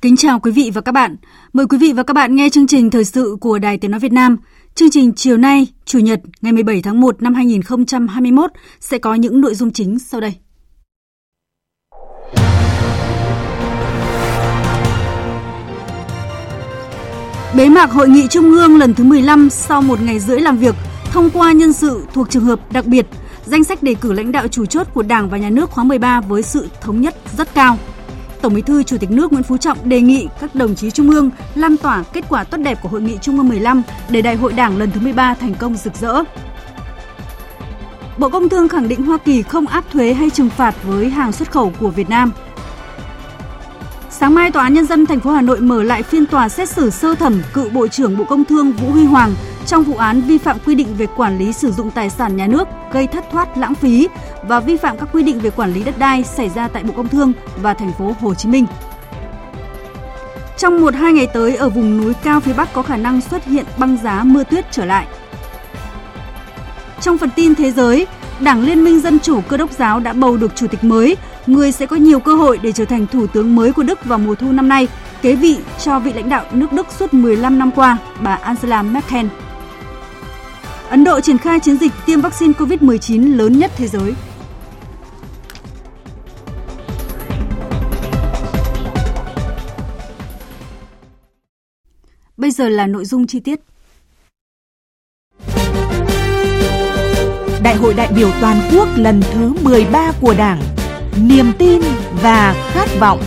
Kính chào quý vị và các bạn. Mời quý vị và các bạn nghe chương trình thời sự của Đài Tiếng Nói Việt Nam. Chương trình chiều nay, Chủ nhật, ngày 17 tháng 1 năm 2021 sẽ có những nội dung chính sau đây. Bế mạc Hội nghị Trung ương lần thứ 15 sau một ngày rưỡi làm việc, thông qua nhân sự thuộc trường hợp đặc biệt, danh sách đề cử lãnh đạo chủ chốt của Đảng và Nhà nước khóa 13 với sự thống nhất rất cao. Tổng Bí thư, Chủ tịch nước Nguyễn Phú Trọng đề nghị các đồng chí Trung ương lan tỏa kết quả tốt đẹp của Hội nghị Trung ương 15 để Đại hội Đảng lần thứ 13 thành công rực rỡ. Bộ Công Thương khẳng định Hoa Kỳ không áp thuế hay trừng phạt với hàng xuất khẩu của Việt Nam. Sáng mai, Tòa án Nhân dân thành phố Hà Nội mở lại phiên tòa xét xử sơ thẩm cựu Bộ trưởng Bộ Công Thương Vũ Huy Hoàng trong vụ án vi phạm quy định về quản lý sử dụng tài sản nhà nước gây thất thoát lãng phí và vi phạm các quy định về quản lý đất đai xảy ra tại Bộ Công Thương và thành phố Hồ Chí Minh. Trong một hai ngày tới ở vùng núi cao phía Bắc có khả năng xuất hiện băng giá mưa tuyết trở lại. Trong phần tin thế giới, Đảng Liên minh Dân chủ Cơ đốc giáo đã bầu được chủ tịch mới, người sẽ có nhiều cơ hội để trở thành thủ tướng mới của Đức vào mùa thu năm nay, kế vị cho vị lãnh đạo nước Đức suốt 15 năm qua, bà Angela Merkel. Ấn Độ triển khai chiến dịch tiêm vaccine COVID-19 lớn nhất thế giới. Bây giờ là nội dung chi tiết. Đại hội đại biểu toàn quốc lần thứ 13 của Đảng, niềm tin và khát vọng.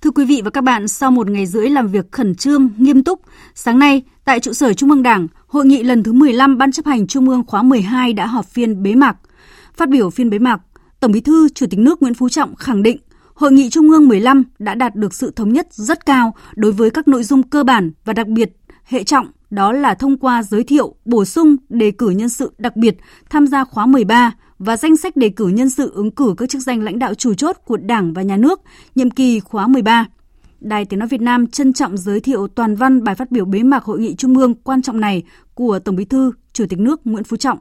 Thưa quý vị và các bạn, sau một ngày rưỡi làm việc khẩn trương, nghiêm túc, sáng nay tại trụ sở Trung ương Đảng, hội nghị lần thứ 15 Ban chấp hành Trung ương khóa 12 đã họp phiên bế mạc. Phát biểu phiên bế mạc, Tổng Bí thư Chủ tịch nước Nguyễn Phú Trọng khẳng định Hội nghị Trung ương 15 đã đạt được sự thống nhất rất cao đối với các nội dung cơ bản và đặc biệt hệ trọng đó là thông qua giới thiệu, bổ sung, đề cử nhân sự đặc biệt tham gia khóa 13 và danh sách đề cử nhân sự ứng cử các chức danh lãnh đạo chủ chốt của Đảng và Nhà nước nhiệm kỳ khóa 13. Đài Tiếng Nói Việt Nam trân trọng giới thiệu toàn văn bài phát biểu bế mạc hội nghị trung ương quan trọng này của Tổng Bí thư, Chủ tịch nước Nguyễn Phú Trọng.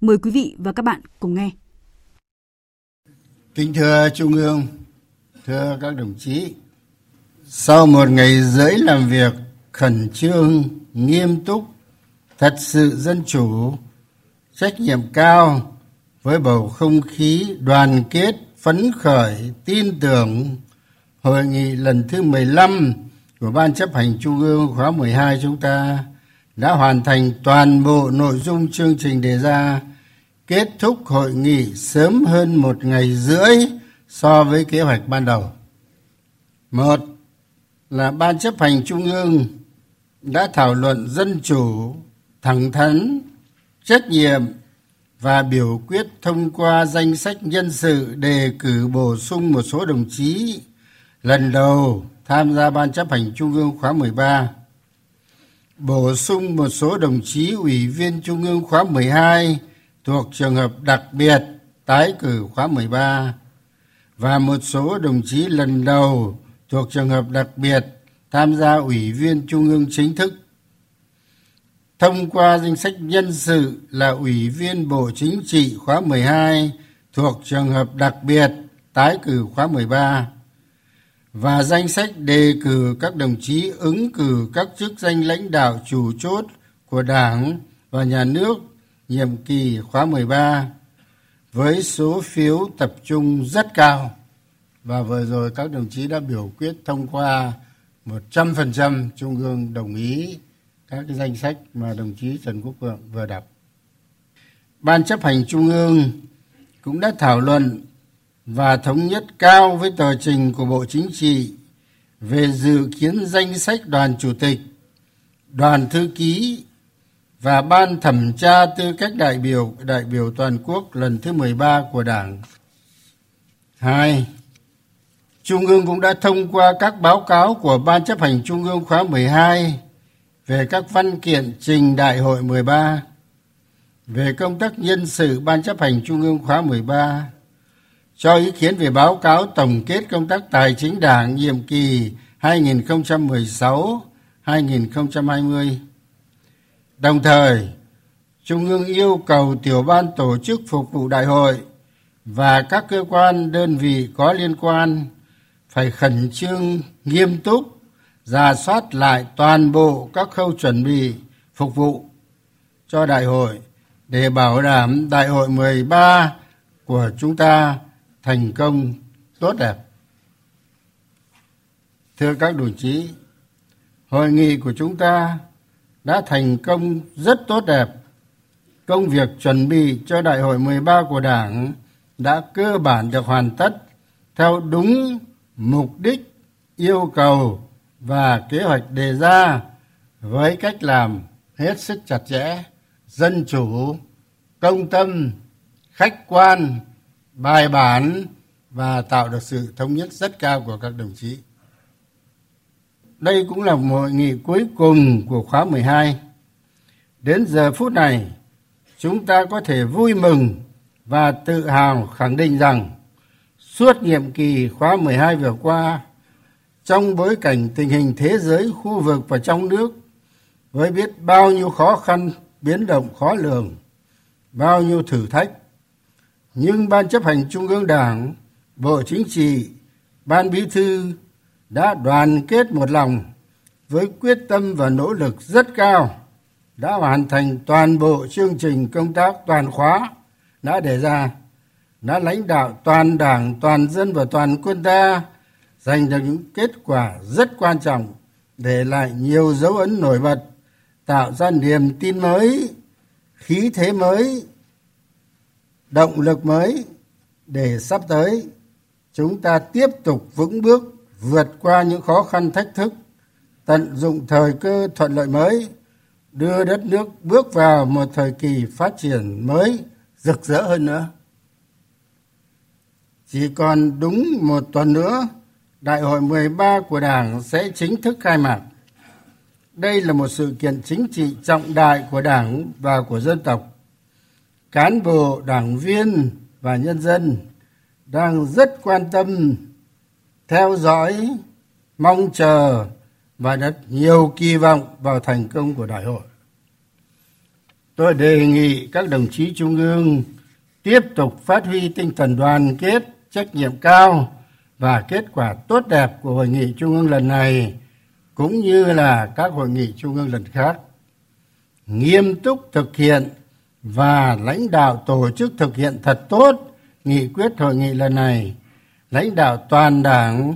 Mời quý vị và các bạn cùng nghe. Kính thưa Trung ương, thưa các đồng chí, sau một ngày rưỡi làm việc khẩn trương, nghiêm túc, thật sự dân chủ, trách nhiệm cao với bầu không khí đoàn kết, phấn khởi, tin tưởng hội nghị lần thứ 15 của Ban chấp hành Trung ương khóa 12 chúng ta đã hoàn thành toàn bộ nội dung chương trình đề ra, kết thúc hội nghị sớm hơn một ngày rưỡi so với kế hoạch ban đầu. Một là Ban chấp hành Trung ương đã thảo luận dân chủ, thẳng thắn, trách nhiệm và biểu quyết thông qua danh sách nhân sự đề cử bổ sung một số đồng chí lần đầu tham gia Ban chấp hành Trung ương khóa 13, bổ sung một số đồng chí ủy viên Trung ương khóa 12 thuộc trường hợp đặc biệt tái cử khóa 13 và một số đồng chí lần đầu thuộc trường hợp đặc biệt tham gia ủy viên Trung ương chính thức. Thông qua danh sách nhân sự là ủy viên Bộ Chính trị khóa 12 thuộc trường hợp đặc biệt tái cử khóa 13 và danh sách đề cử các đồng chí ứng cử các chức danh lãnh đạo chủ chốt của Đảng và Nhà nước nhiệm kỳ khóa 13 với số phiếu tập trung rất cao. Và vừa rồi các đồng chí đã biểu quyết thông qua 100% Trung ương đồng ý các cái danh sách mà đồng chí Trần Quốc Vượng vừa đọc. ban chấp hành trung ương cũng đã thảo luận và thống nhất cao với tờ trình của bộ chính trị về dự kiến danh sách đoàn chủ tịch đoàn thư ký và ban thẩm tra tư cách đại biểu đại biểu toàn quốc lần thứ 13 của Đảng. Hai, Trung ương cũng đã thông qua các báo cáo của Ban chấp hành Trung ương khóa 12 về các văn kiện trình đại hội 13, về công tác nhân sự Ban chấp hành Trung ương khóa 13, cho ý kiến về báo cáo tổng kết công tác tài chính đảng nhiệm kỳ 2016-2020. Đồng thời, Trung ương yêu cầu tiểu ban tổ chức phục vụ đại hội và các cơ quan đơn vị có liên quan phải khẩn trương nghiêm túc ra soát lại toàn bộ các khâu chuẩn bị phục vụ cho đại hội để bảo đảm đại hội 13 của chúng ta thành công tốt đẹp. Thưa các đồng chí, hội nghị của chúng ta đã thành công rất tốt đẹp. Công việc chuẩn bị cho đại hội 13 của Đảng đã cơ bản được hoàn tất theo đúng mục đích, yêu cầu và kế hoạch đề ra với cách làm hết sức chặt chẽ, dân chủ, công tâm, khách quan, bài bản và tạo được sự thống nhất rất cao của các đồng chí. Đây cũng là một hội nghị cuối cùng của khóa 12. Đến giờ phút này, chúng ta có thể vui mừng và tự hào khẳng định rằng suốt nhiệm kỳ khóa 12 vừa qua, trong bối cảnh tình hình thế giới, khu vực và trong nước, với biết bao nhiêu khó khăn, biến động khó lường, bao nhiêu thử thách, nhưng Ban chấp hành Trung ương Đảng, Bộ Chính trị, Ban Bí thư đã đoàn kết một lòng với quyết tâm và nỗ lực rất cao đã hoàn thành toàn bộ chương trình công tác toàn khóa đã đề ra đã lãnh đạo toàn đảng, toàn dân và toàn quân ta giành được những kết quả rất quan trọng để lại nhiều dấu ấn nổi bật, tạo ra niềm tin mới, khí thế mới, động lực mới để sắp tới chúng ta tiếp tục vững bước vượt qua những khó khăn thách thức, tận dụng thời cơ thuận lợi mới, đưa đất nước bước vào một thời kỳ phát triển mới rực rỡ hơn nữa chỉ còn đúng một tuần nữa, đại hội 13 của đảng sẽ chính thức khai mạc. Đây là một sự kiện chính trị trọng đại của đảng và của dân tộc. Cán bộ, đảng viên và nhân dân đang rất quan tâm, theo dõi, mong chờ và đặt nhiều kỳ vọng vào thành công của đại hội. Tôi đề nghị các đồng chí trung ương tiếp tục phát huy tinh thần đoàn kết trách nhiệm cao và kết quả tốt đẹp của hội nghị trung ương lần này, cũng như là các hội nghị trung ương lần khác. Nghiêm túc thực hiện và lãnh đạo tổ chức thực hiện thật tốt nghị quyết hội nghị lần này, lãnh đạo toàn đảng,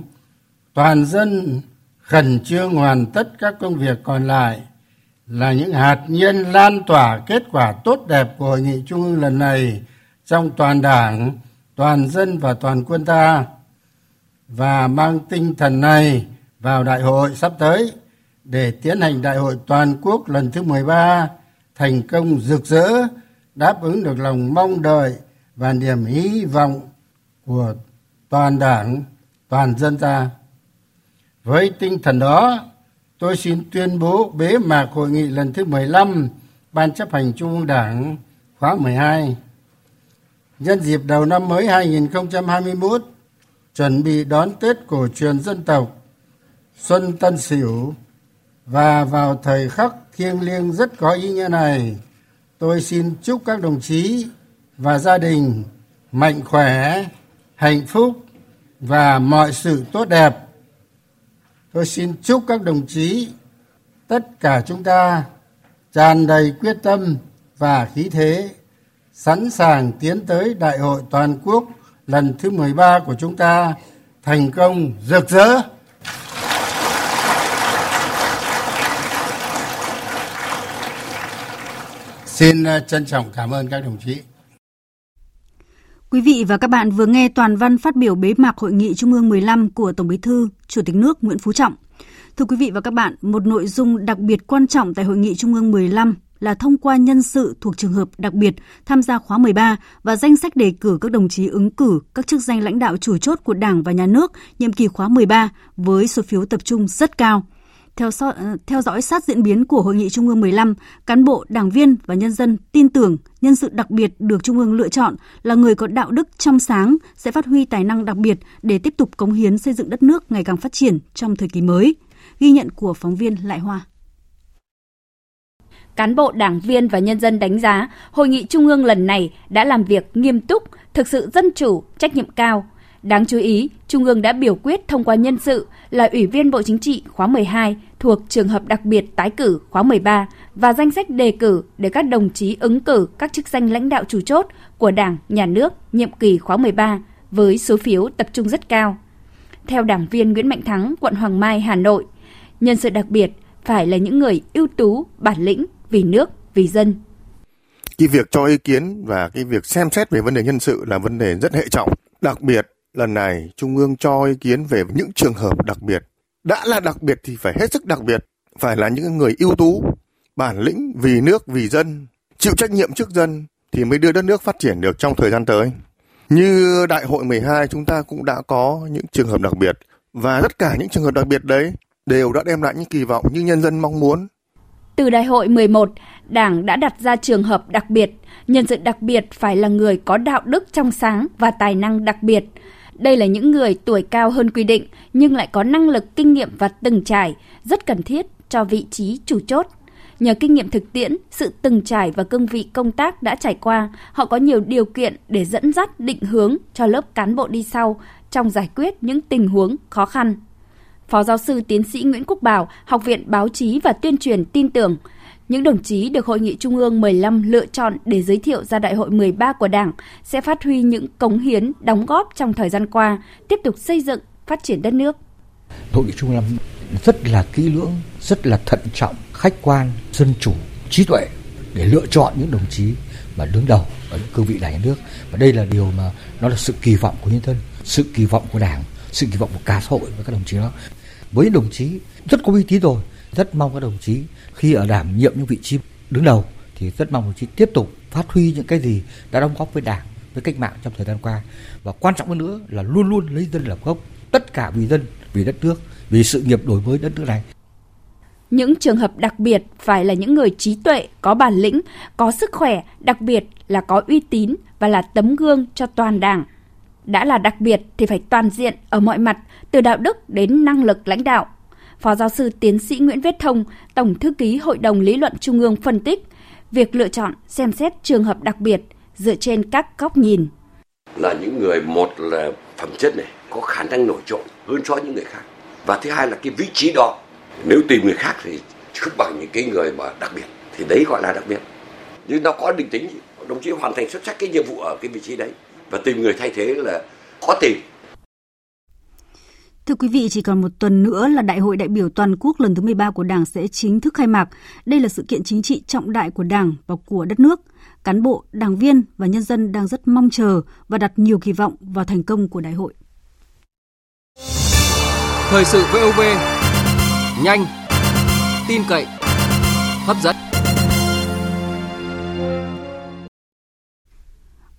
toàn dân khẩn trương hoàn tất các công việc còn lại là những hạt nhân lan tỏa kết quả tốt đẹp của hội nghị trung ương lần này trong toàn đảng toàn dân và toàn quân ta và mang tinh thần này vào đại hội sắp tới để tiến hành đại hội toàn quốc lần thứ 13 thành công rực rỡ, đáp ứng được lòng mong đợi và niềm hy vọng của toàn đảng, toàn dân ta. Với tinh thần đó, tôi xin tuyên bố bế mạc hội nghị lần thứ 15 ban chấp hành trung ương đảng khóa 12 nhân dịp đầu năm mới 2021 chuẩn bị đón Tết cổ truyền dân tộc, Xuân Tân Sửu. Và vào thời khắc thiêng liêng rất có ý nghĩa này, tôi xin chúc các đồng chí và gia đình mạnh khỏe, hạnh phúc và mọi sự tốt đẹp. Tôi xin chúc các đồng chí, tất cả chúng ta, tràn đầy quyết tâm và khí thế sẵn sàng tiến tới đại hội toàn quốc lần thứ 13 của chúng ta thành công rực rỡ Xin à, trân trọng cảm ơn các đồng chí. Quý vị và các bạn vừa nghe toàn văn phát biểu bế mạc Hội nghị Trung ương 15 của Tổng Bí thư, Chủ tịch nước Nguyễn Phú Trọng. Thưa quý vị và các bạn, một nội dung đặc biệt quan trọng tại Hội nghị Trung ương 15 là thông qua nhân sự thuộc trường hợp đặc biệt tham gia khóa 13 và danh sách đề cử các đồng chí ứng cử các chức danh lãnh đạo chủ chốt của Đảng và Nhà nước nhiệm kỳ khóa 13 với số phiếu tập trung rất cao. Theo, so, ờ, theo dõi sát diễn biến của Hội nghị Trung ương 15, cán bộ, đảng viên và nhân dân tin tưởng nhân sự đặc biệt được Trung ương lựa chọn là người có đạo đức trong sáng, sẽ phát huy tài năng đặc biệt để tiếp tục cống hiến xây dựng đất nước ngày càng phát triển trong thời kỳ mới. Ghi nhận của phóng viên Lại Hoa cán bộ đảng viên và nhân dân đánh giá hội nghị trung ương lần này đã làm việc nghiêm túc, thực sự dân chủ, trách nhiệm cao. Đáng chú ý, Trung ương đã biểu quyết thông qua nhân sự là Ủy viên Bộ Chính trị khóa 12 thuộc trường hợp đặc biệt tái cử khóa 13 và danh sách đề cử để các đồng chí ứng cử các chức danh lãnh đạo chủ chốt của Đảng, Nhà nước nhiệm kỳ khóa 13 với số phiếu tập trung rất cao. Theo đảng viên Nguyễn Mạnh Thắng, quận Hoàng Mai, Hà Nội, nhân sự đặc biệt phải là những người ưu tú, bản lĩnh, vì nước, vì dân. Cái việc cho ý kiến và cái việc xem xét về vấn đề nhân sự là vấn đề rất hệ trọng. Đặc biệt lần này Trung ương cho ý kiến về những trường hợp đặc biệt. Đã là đặc biệt thì phải hết sức đặc biệt, phải là những người ưu tú, bản lĩnh vì nước, vì dân, chịu trách nhiệm trước dân thì mới đưa đất nước phát triển được trong thời gian tới. Như đại hội 12 chúng ta cũng đã có những trường hợp đặc biệt và tất cả những trường hợp đặc biệt đấy đều đã đem lại những kỳ vọng như nhân dân mong muốn từ đại hội 11, Đảng đã đặt ra trường hợp đặc biệt, nhân sự đặc biệt phải là người có đạo đức trong sáng và tài năng đặc biệt. Đây là những người tuổi cao hơn quy định nhưng lại có năng lực, kinh nghiệm và từng trải, rất cần thiết cho vị trí chủ chốt. Nhờ kinh nghiệm thực tiễn, sự từng trải và cương vị công tác đã trải qua, họ có nhiều điều kiện để dẫn dắt định hướng cho lớp cán bộ đi sau trong giải quyết những tình huống khó khăn. Phó giáo sư tiến sĩ Nguyễn Quốc Bảo, Học viện Báo chí và Tuyên truyền tin tưởng, những đồng chí được Hội nghị Trung ương 15 lựa chọn để giới thiệu ra Đại hội 13 của Đảng sẽ phát huy những cống hiến, đóng góp trong thời gian qua, tiếp tục xây dựng, phát triển đất nước. Hội nghị Trung ương rất là kỹ lưỡng, rất là thận trọng, khách quan, dân chủ, trí tuệ để lựa chọn những đồng chí mà đứng đầu ở những cương vị đại nhà nước. Và đây là điều mà nó là sự kỳ vọng của nhân dân sự kỳ vọng của đảng sự kỳ vọng của cả xã hội với các đồng chí đó với đồng chí. Rất có uy tín rồi. Rất mong các đồng chí khi ở đảm nhiệm những vị trí đứng đầu thì rất mong đồng chí tiếp tục phát huy những cái gì đã đóng góp với đảng với cách mạng trong thời gian qua. Và quan trọng hơn nữa là luôn luôn lấy dân làm gốc tất cả vì dân vì đất nước vì sự nghiệp đổi mới đất nước này. Những trường hợp đặc biệt phải là những người trí tuệ, có bản lĩnh, có sức khỏe, đặc biệt là có uy tín và là tấm gương cho toàn đảng. Đã là đặc biệt thì phải toàn diện ở mọi mặt, từ đạo đức đến năng lực lãnh đạo. Phó giáo sư tiến sĩ Nguyễn Viết Thông, Tổng thư ký Hội đồng Lý luận Trung ương phân tích, việc lựa chọn xem xét trường hợp đặc biệt dựa trên các góc nhìn. Là những người một là phẩm chất này, có khả năng nổi trội hơn so với những người khác. Và thứ hai là cái vị trí đó. Nếu tìm người khác thì không bằng những cái người mà đặc biệt. Thì đấy gọi là đặc biệt. Nhưng nó có định tính, đồng chí hoàn thành xuất sắc cái nhiệm vụ ở cái vị trí đấy. Và tìm người thay thế là khó tìm Thưa quý vị, chỉ còn một tuần nữa là Đại hội đại biểu toàn quốc lần thứ 13 của Đảng sẽ chính thức khai mạc. Đây là sự kiện chính trị trọng đại của Đảng và của đất nước. Cán bộ, đảng viên và nhân dân đang rất mong chờ và đặt nhiều kỳ vọng vào thành công của đại hội. Thời sự VOV, nhanh, tin cậy, hấp dẫn.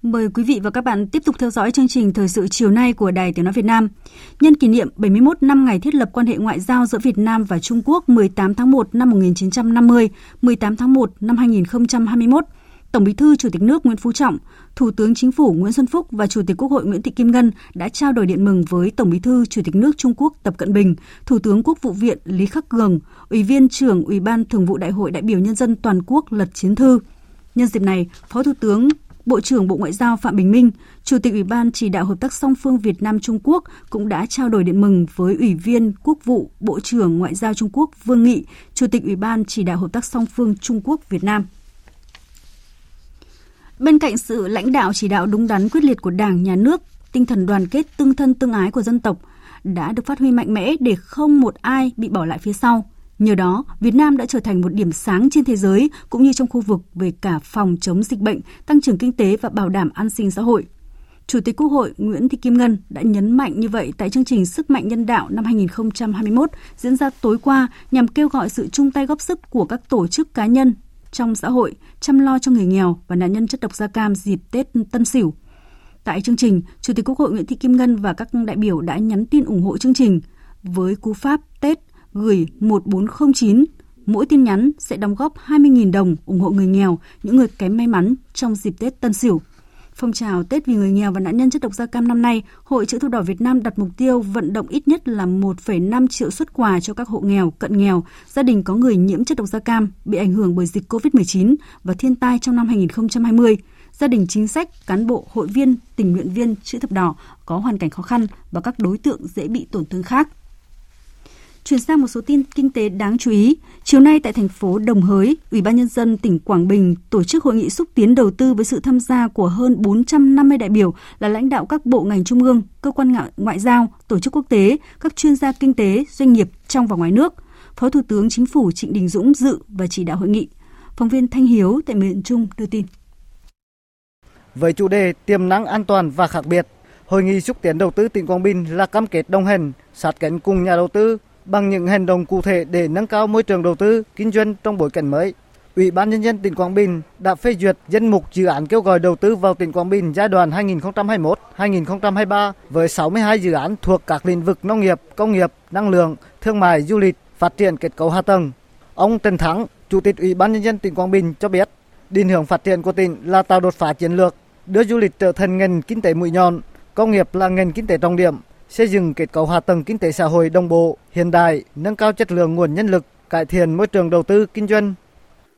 Mời quý vị và các bạn tiếp tục theo dõi chương trình Thời sự chiều nay của Đài Tiếng Nói Việt Nam. Nhân kỷ niệm 71 năm ngày thiết lập quan hệ ngoại giao giữa Việt Nam và Trung Quốc 18 tháng 1 năm 1950, 18 tháng 1 năm 2021, Tổng Bí thư Chủ tịch nước Nguyễn Phú Trọng, Thủ tướng Chính phủ Nguyễn Xuân Phúc và Chủ tịch Quốc hội Nguyễn Thị Kim Ngân đã trao đổi điện mừng với Tổng Bí thư Chủ tịch nước Trung Quốc Tập Cận Bình, Thủ tướng Quốc vụ viện Lý Khắc Cường, Ủy viên trưởng Ủy ban Thường vụ Đại hội đại biểu nhân dân toàn quốc lật chiến thư. Nhân dịp này, Phó Thủ tướng Bộ trưởng Bộ Ngoại giao Phạm Bình Minh, Chủ tịch Ủy ban chỉ đạo hợp tác song phương Việt Nam Trung Quốc cũng đã trao đổi điện mừng với Ủy viên Quốc vụ Bộ trưởng Ngoại giao Trung Quốc Vương Nghị, Chủ tịch Ủy ban chỉ đạo hợp tác song phương Trung Quốc Việt Nam. Bên cạnh sự lãnh đạo chỉ đạo đúng đắn quyết liệt của Đảng, Nhà nước, tinh thần đoàn kết tương thân tương ái của dân tộc đã được phát huy mạnh mẽ để không một ai bị bỏ lại phía sau. Nhờ đó, Việt Nam đã trở thành một điểm sáng trên thế giới cũng như trong khu vực về cả phòng chống dịch bệnh, tăng trưởng kinh tế và bảo đảm an sinh xã hội. Chủ tịch Quốc hội Nguyễn Thị Kim Ngân đã nhấn mạnh như vậy tại chương trình Sức mạnh nhân đạo năm 2021 diễn ra tối qua nhằm kêu gọi sự chung tay góp sức của các tổ chức cá nhân trong xã hội chăm lo cho người nghèo và nạn nhân chất độc da cam dịp Tết Tân Sửu. Tại chương trình, Chủ tịch Quốc hội Nguyễn Thị Kim Ngân và các đại biểu đã nhắn tin ủng hộ chương trình với cú pháp Tết gửi 1409 mỗi tin nhắn sẽ đóng góp 20.000 đồng ủng hộ người nghèo, những người kém may mắn trong dịp Tết Tân Sửu. Phong trào Tết vì người nghèo và nạn nhân chất độc da cam năm nay, Hội chữ thập đỏ Việt Nam đặt mục tiêu vận động ít nhất là 1,5 triệu xuất quà cho các hộ nghèo, cận nghèo, gia đình có người nhiễm chất độc da cam bị ảnh hưởng bởi dịch COVID-19 và thiên tai trong năm 2020 gia đình chính sách, cán bộ, hội viên, tình nguyện viên chữ thập đỏ có hoàn cảnh khó khăn và các đối tượng dễ bị tổn thương khác. Chuyển sang một số tin kinh tế đáng chú ý. Chiều nay tại thành phố Đồng Hới, Ủy ban Nhân dân tỉnh Quảng Bình tổ chức hội nghị xúc tiến đầu tư với sự tham gia của hơn 450 đại biểu là lãnh đạo các bộ ngành trung ương, cơ quan ngoại giao, tổ chức quốc tế, các chuyên gia kinh tế, doanh nghiệp trong và ngoài nước. Phó Thủ tướng Chính phủ Trịnh Đình Dũng dự và chỉ đạo hội nghị. Phóng viên Thanh Hiếu tại miền Trung đưa tin. Với chủ đề tiềm năng an toàn và khác biệt, Hội nghị xúc tiến đầu tư tỉnh Quảng Bình là cam kết đồng hành, sát cánh cùng nhà đầu tư bằng những hành động cụ thể để nâng cao môi trường đầu tư, kinh doanh trong bối cảnh mới. Ủy ban nhân dân tỉnh Quảng Bình đã phê duyệt danh mục dự án kêu gọi đầu tư vào tỉnh Quảng Bình giai đoạn 2021-2023 với 62 dự án thuộc các lĩnh vực nông nghiệp, công nghiệp, năng lượng, thương mại, du lịch, phát triển kết cấu hạ tầng. Ông Trần Thắng, Chủ tịch Ủy ban nhân dân tỉnh Quảng Bình cho biết, định hướng phát triển của tỉnh là tạo đột phá chiến lược, đưa du lịch trở thành ngành kinh tế mũi nhọn, công nghiệp là ngành kinh tế trọng điểm, xây dựng kết cấu hạ tầng kinh tế xã hội đồng bộ, hiện đại, nâng cao chất lượng nguồn nhân lực, cải thiện môi trường đầu tư kinh doanh.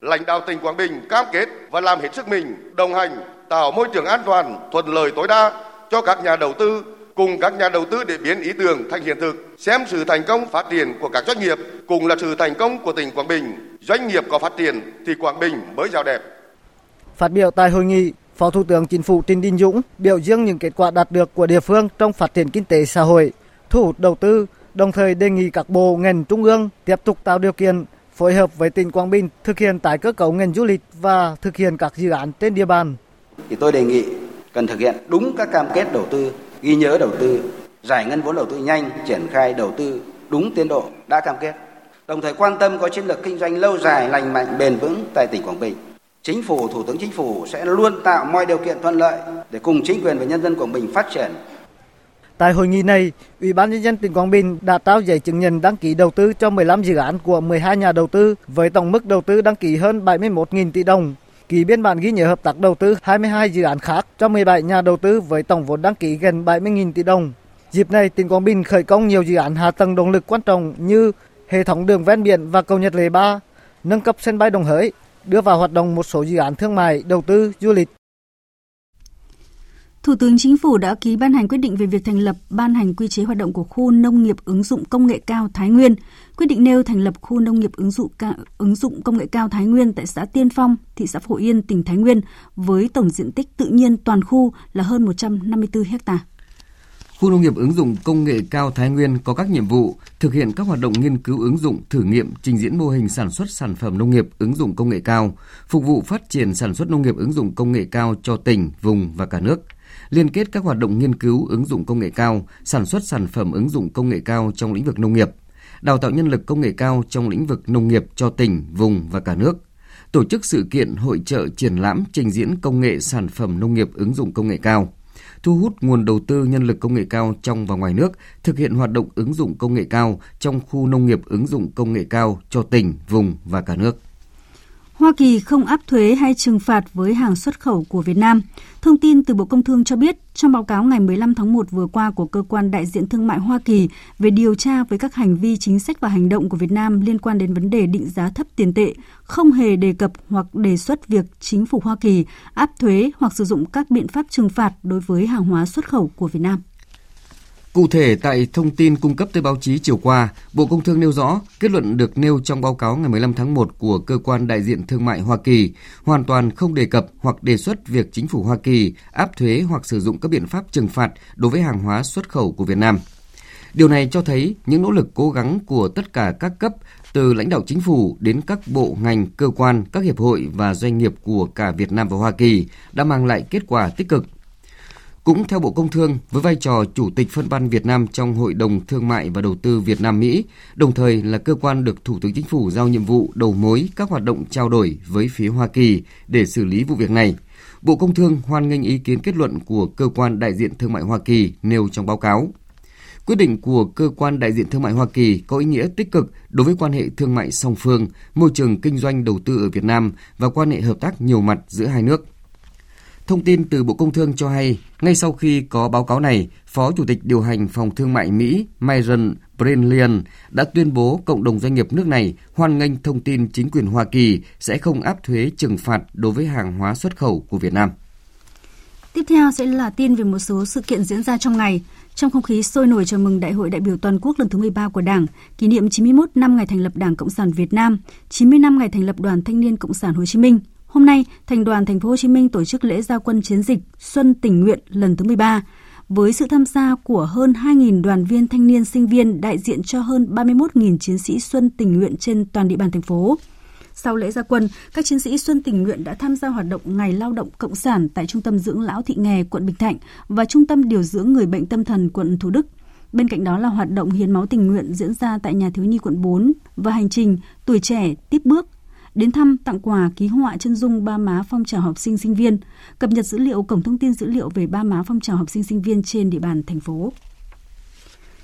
Lãnh đạo tỉnh Quảng Bình cam kết và làm hết sức mình đồng hành tạo môi trường an toàn, thuận lợi tối đa cho các nhà đầu tư cùng các nhà đầu tư để biến ý tưởng thành hiện thực, xem sự thành công phát triển của các doanh nghiệp cùng là sự thành công của tỉnh Quảng Bình. Doanh nghiệp có phát triển thì Quảng Bình mới giàu đẹp. Phát biểu tại hội nghị, Phó Thủ tướng Chính phủ Trịnh Đình Dũng biểu dương những kết quả đạt được của địa phương trong phát triển kinh tế xã hội, thu hút đầu tư, đồng thời đề nghị các bộ ngành trung ương tiếp tục tạo điều kiện phối hợp với tỉnh Quảng Bình thực hiện tái cơ cấu ngành du lịch và thực hiện các dự án trên địa bàn. Thì tôi đề nghị cần thực hiện đúng các cam kết đầu tư, ghi nhớ đầu tư, giải ngân vốn đầu tư nhanh, triển khai đầu tư đúng tiến độ đã cam kết. Đồng thời quan tâm có chiến lược kinh doanh lâu dài, lành mạnh, bền vững tại tỉnh Quảng Bình Chính phủ, Thủ tướng Chính phủ sẽ luôn tạo mọi điều kiện thuận lợi để cùng chính quyền và nhân dân Quảng Bình phát triển. Tại hội nghị này, Ủy ban nhân dân tỉnh Quảng Bình đã trao giấy chứng nhận đăng ký đầu tư cho 15 dự án của 12 nhà đầu tư với tổng mức đầu tư đăng ký hơn 71.000 tỷ đồng. Ký biên bản ghi nhớ hợp tác đầu tư 22 dự án khác cho 17 nhà đầu tư với tổng vốn đăng ký gần 70.000 tỷ đồng. Dịp này, tỉnh Quảng Bình khởi công nhiều dự án hạ tầng động lực quan trọng như hệ thống đường ven biển và cầu Nhật Lệ 3, nâng cấp sân bay Đồng Hới, đưa vào hoạt động một số dự án thương mại, đầu tư, du lịch. Thủ tướng Chính phủ đã ký ban hành quyết định về việc thành lập ban hành quy chế hoạt động của khu nông nghiệp ứng dụng công nghệ cao Thái Nguyên. Quyết định nêu thành lập khu nông nghiệp ứng dụng cao, ứng dụng công nghệ cao Thái Nguyên tại xã Tiên Phong, thị xã Phổ Yên, tỉnh Thái Nguyên với tổng diện tích tự nhiên toàn khu là hơn 154 hectare. Khu nông nghiệp ứng dụng công nghệ cao Thái Nguyên có các nhiệm vụ thực hiện các hoạt động nghiên cứu ứng dụng, thử nghiệm, trình diễn mô hình sản xuất sản phẩm nông nghiệp ứng dụng công nghệ cao, phục vụ phát triển sản xuất nông nghiệp ứng dụng công nghệ cao cho tỉnh, vùng và cả nước. Liên kết các hoạt động nghiên cứu ứng dụng công nghệ cao, sản xuất sản phẩm ứng dụng công nghệ cao trong lĩnh vực nông nghiệp, đào tạo nhân lực công nghệ cao trong lĩnh vực nông nghiệp cho tỉnh, vùng và cả nước tổ chức sự kiện hội trợ triển lãm trình diễn công nghệ sản phẩm nông nghiệp ứng dụng công nghệ cao thu hút nguồn đầu tư nhân lực công nghệ cao trong và ngoài nước, thực hiện hoạt động ứng dụng công nghệ cao trong khu nông nghiệp ứng dụng công nghệ cao cho tỉnh, vùng và cả nước. Hoa Kỳ không áp thuế hay trừng phạt với hàng xuất khẩu của Việt Nam. Thông tin từ Bộ Công Thương cho biết, trong báo cáo ngày 15 tháng 1 vừa qua của Cơ quan Đại diện Thương mại Hoa Kỳ về điều tra với các hành vi chính sách và hành động của Việt Nam liên quan đến vấn đề định giá thấp tiền tệ, không hề đề cập hoặc đề xuất việc chính phủ Hoa Kỳ áp thuế hoặc sử dụng các biện pháp trừng phạt đối với hàng hóa xuất khẩu của Việt Nam. Cụ thể, tại thông tin cung cấp tới báo chí chiều qua, Bộ Công Thương nêu rõ kết luận được nêu trong báo cáo ngày 15 tháng 1 của Cơ quan Đại diện Thương mại Hoa Kỳ hoàn toàn không đề cập hoặc đề xuất việc chính phủ Hoa Kỳ áp thuế hoặc sử dụng các biện pháp trừng phạt đối với hàng hóa xuất khẩu của Việt Nam. Điều này cho thấy những nỗ lực cố gắng của tất cả các cấp từ lãnh đạo chính phủ đến các bộ ngành, cơ quan, các hiệp hội và doanh nghiệp của cả Việt Nam và Hoa Kỳ đã mang lại kết quả tích cực. Cũng theo Bộ Công Thương, với vai trò Chủ tịch phân ban Việt Nam trong Hội đồng Thương mại và Đầu tư Việt Nam-Mỹ, đồng thời là cơ quan được Thủ tướng Chính phủ giao nhiệm vụ đầu mối các hoạt động trao đổi với phía Hoa Kỳ để xử lý vụ việc này. Bộ Công Thương hoan nghênh ý kiến kết luận của cơ quan đại diện thương mại Hoa Kỳ nêu trong báo cáo. Quyết định của cơ quan đại diện thương mại Hoa Kỳ có ý nghĩa tích cực đối với quan hệ thương mại song phương, môi trường kinh doanh đầu tư ở Việt Nam và quan hệ hợp tác nhiều mặt giữa hai nước. Thông tin từ Bộ Công Thương cho hay, ngay sau khi có báo cáo này, Phó Chủ tịch điều hành Phòng Thương mại Mỹ Myron Brinlian đã tuyên bố cộng đồng doanh nghiệp nước này hoan nghênh thông tin chính quyền Hoa Kỳ sẽ không áp thuế trừng phạt đối với hàng hóa xuất khẩu của Việt Nam. Tiếp theo sẽ là tin về một số sự kiện diễn ra trong ngày. Trong không khí sôi nổi chào mừng Đại hội đại biểu toàn quốc lần thứ 13 của Đảng, kỷ niệm 91 năm ngày thành lập Đảng Cộng sản Việt Nam, 90 năm ngày thành lập Đoàn Thanh niên Cộng sản Hồ Chí Minh, Hôm nay, Thành đoàn Thành phố Hồ Chí Minh tổ chức lễ giao quân chiến dịch Xuân tình nguyện lần thứ 13 với sự tham gia của hơn 2.000 đoàn viên thanh niên sinh viên đại diện cho hơn 31.000 chiến sĩ Xuân tình nguyện trên toàn địa bàn thành phố. Sau lễ gia quân, các chiến sĩ Xuân tình nguyện đã tham gia hoạt động Ngày Lao động Cộng sản tại Trung tâm Dưỡng lão Thị nghè quận Bình Thạnh và Trung tâm Điều dưỡng người bệnh tâm thần quận Thủ Đức. Bên cạnh đó là hoạt động hiến máu tình nguyện diễn ra tại nhà thiếu nhi quận 4 và hành trình Tuổi trẻ tiếp bước đến thăm tặng quà ký họa chân dung ba má phong trào học sinh sinh viên, cập nhật dữ liệu cổng thông tin dữ liệu về ba má phong trào học sinh sinh viên trên địa bàn thành phố.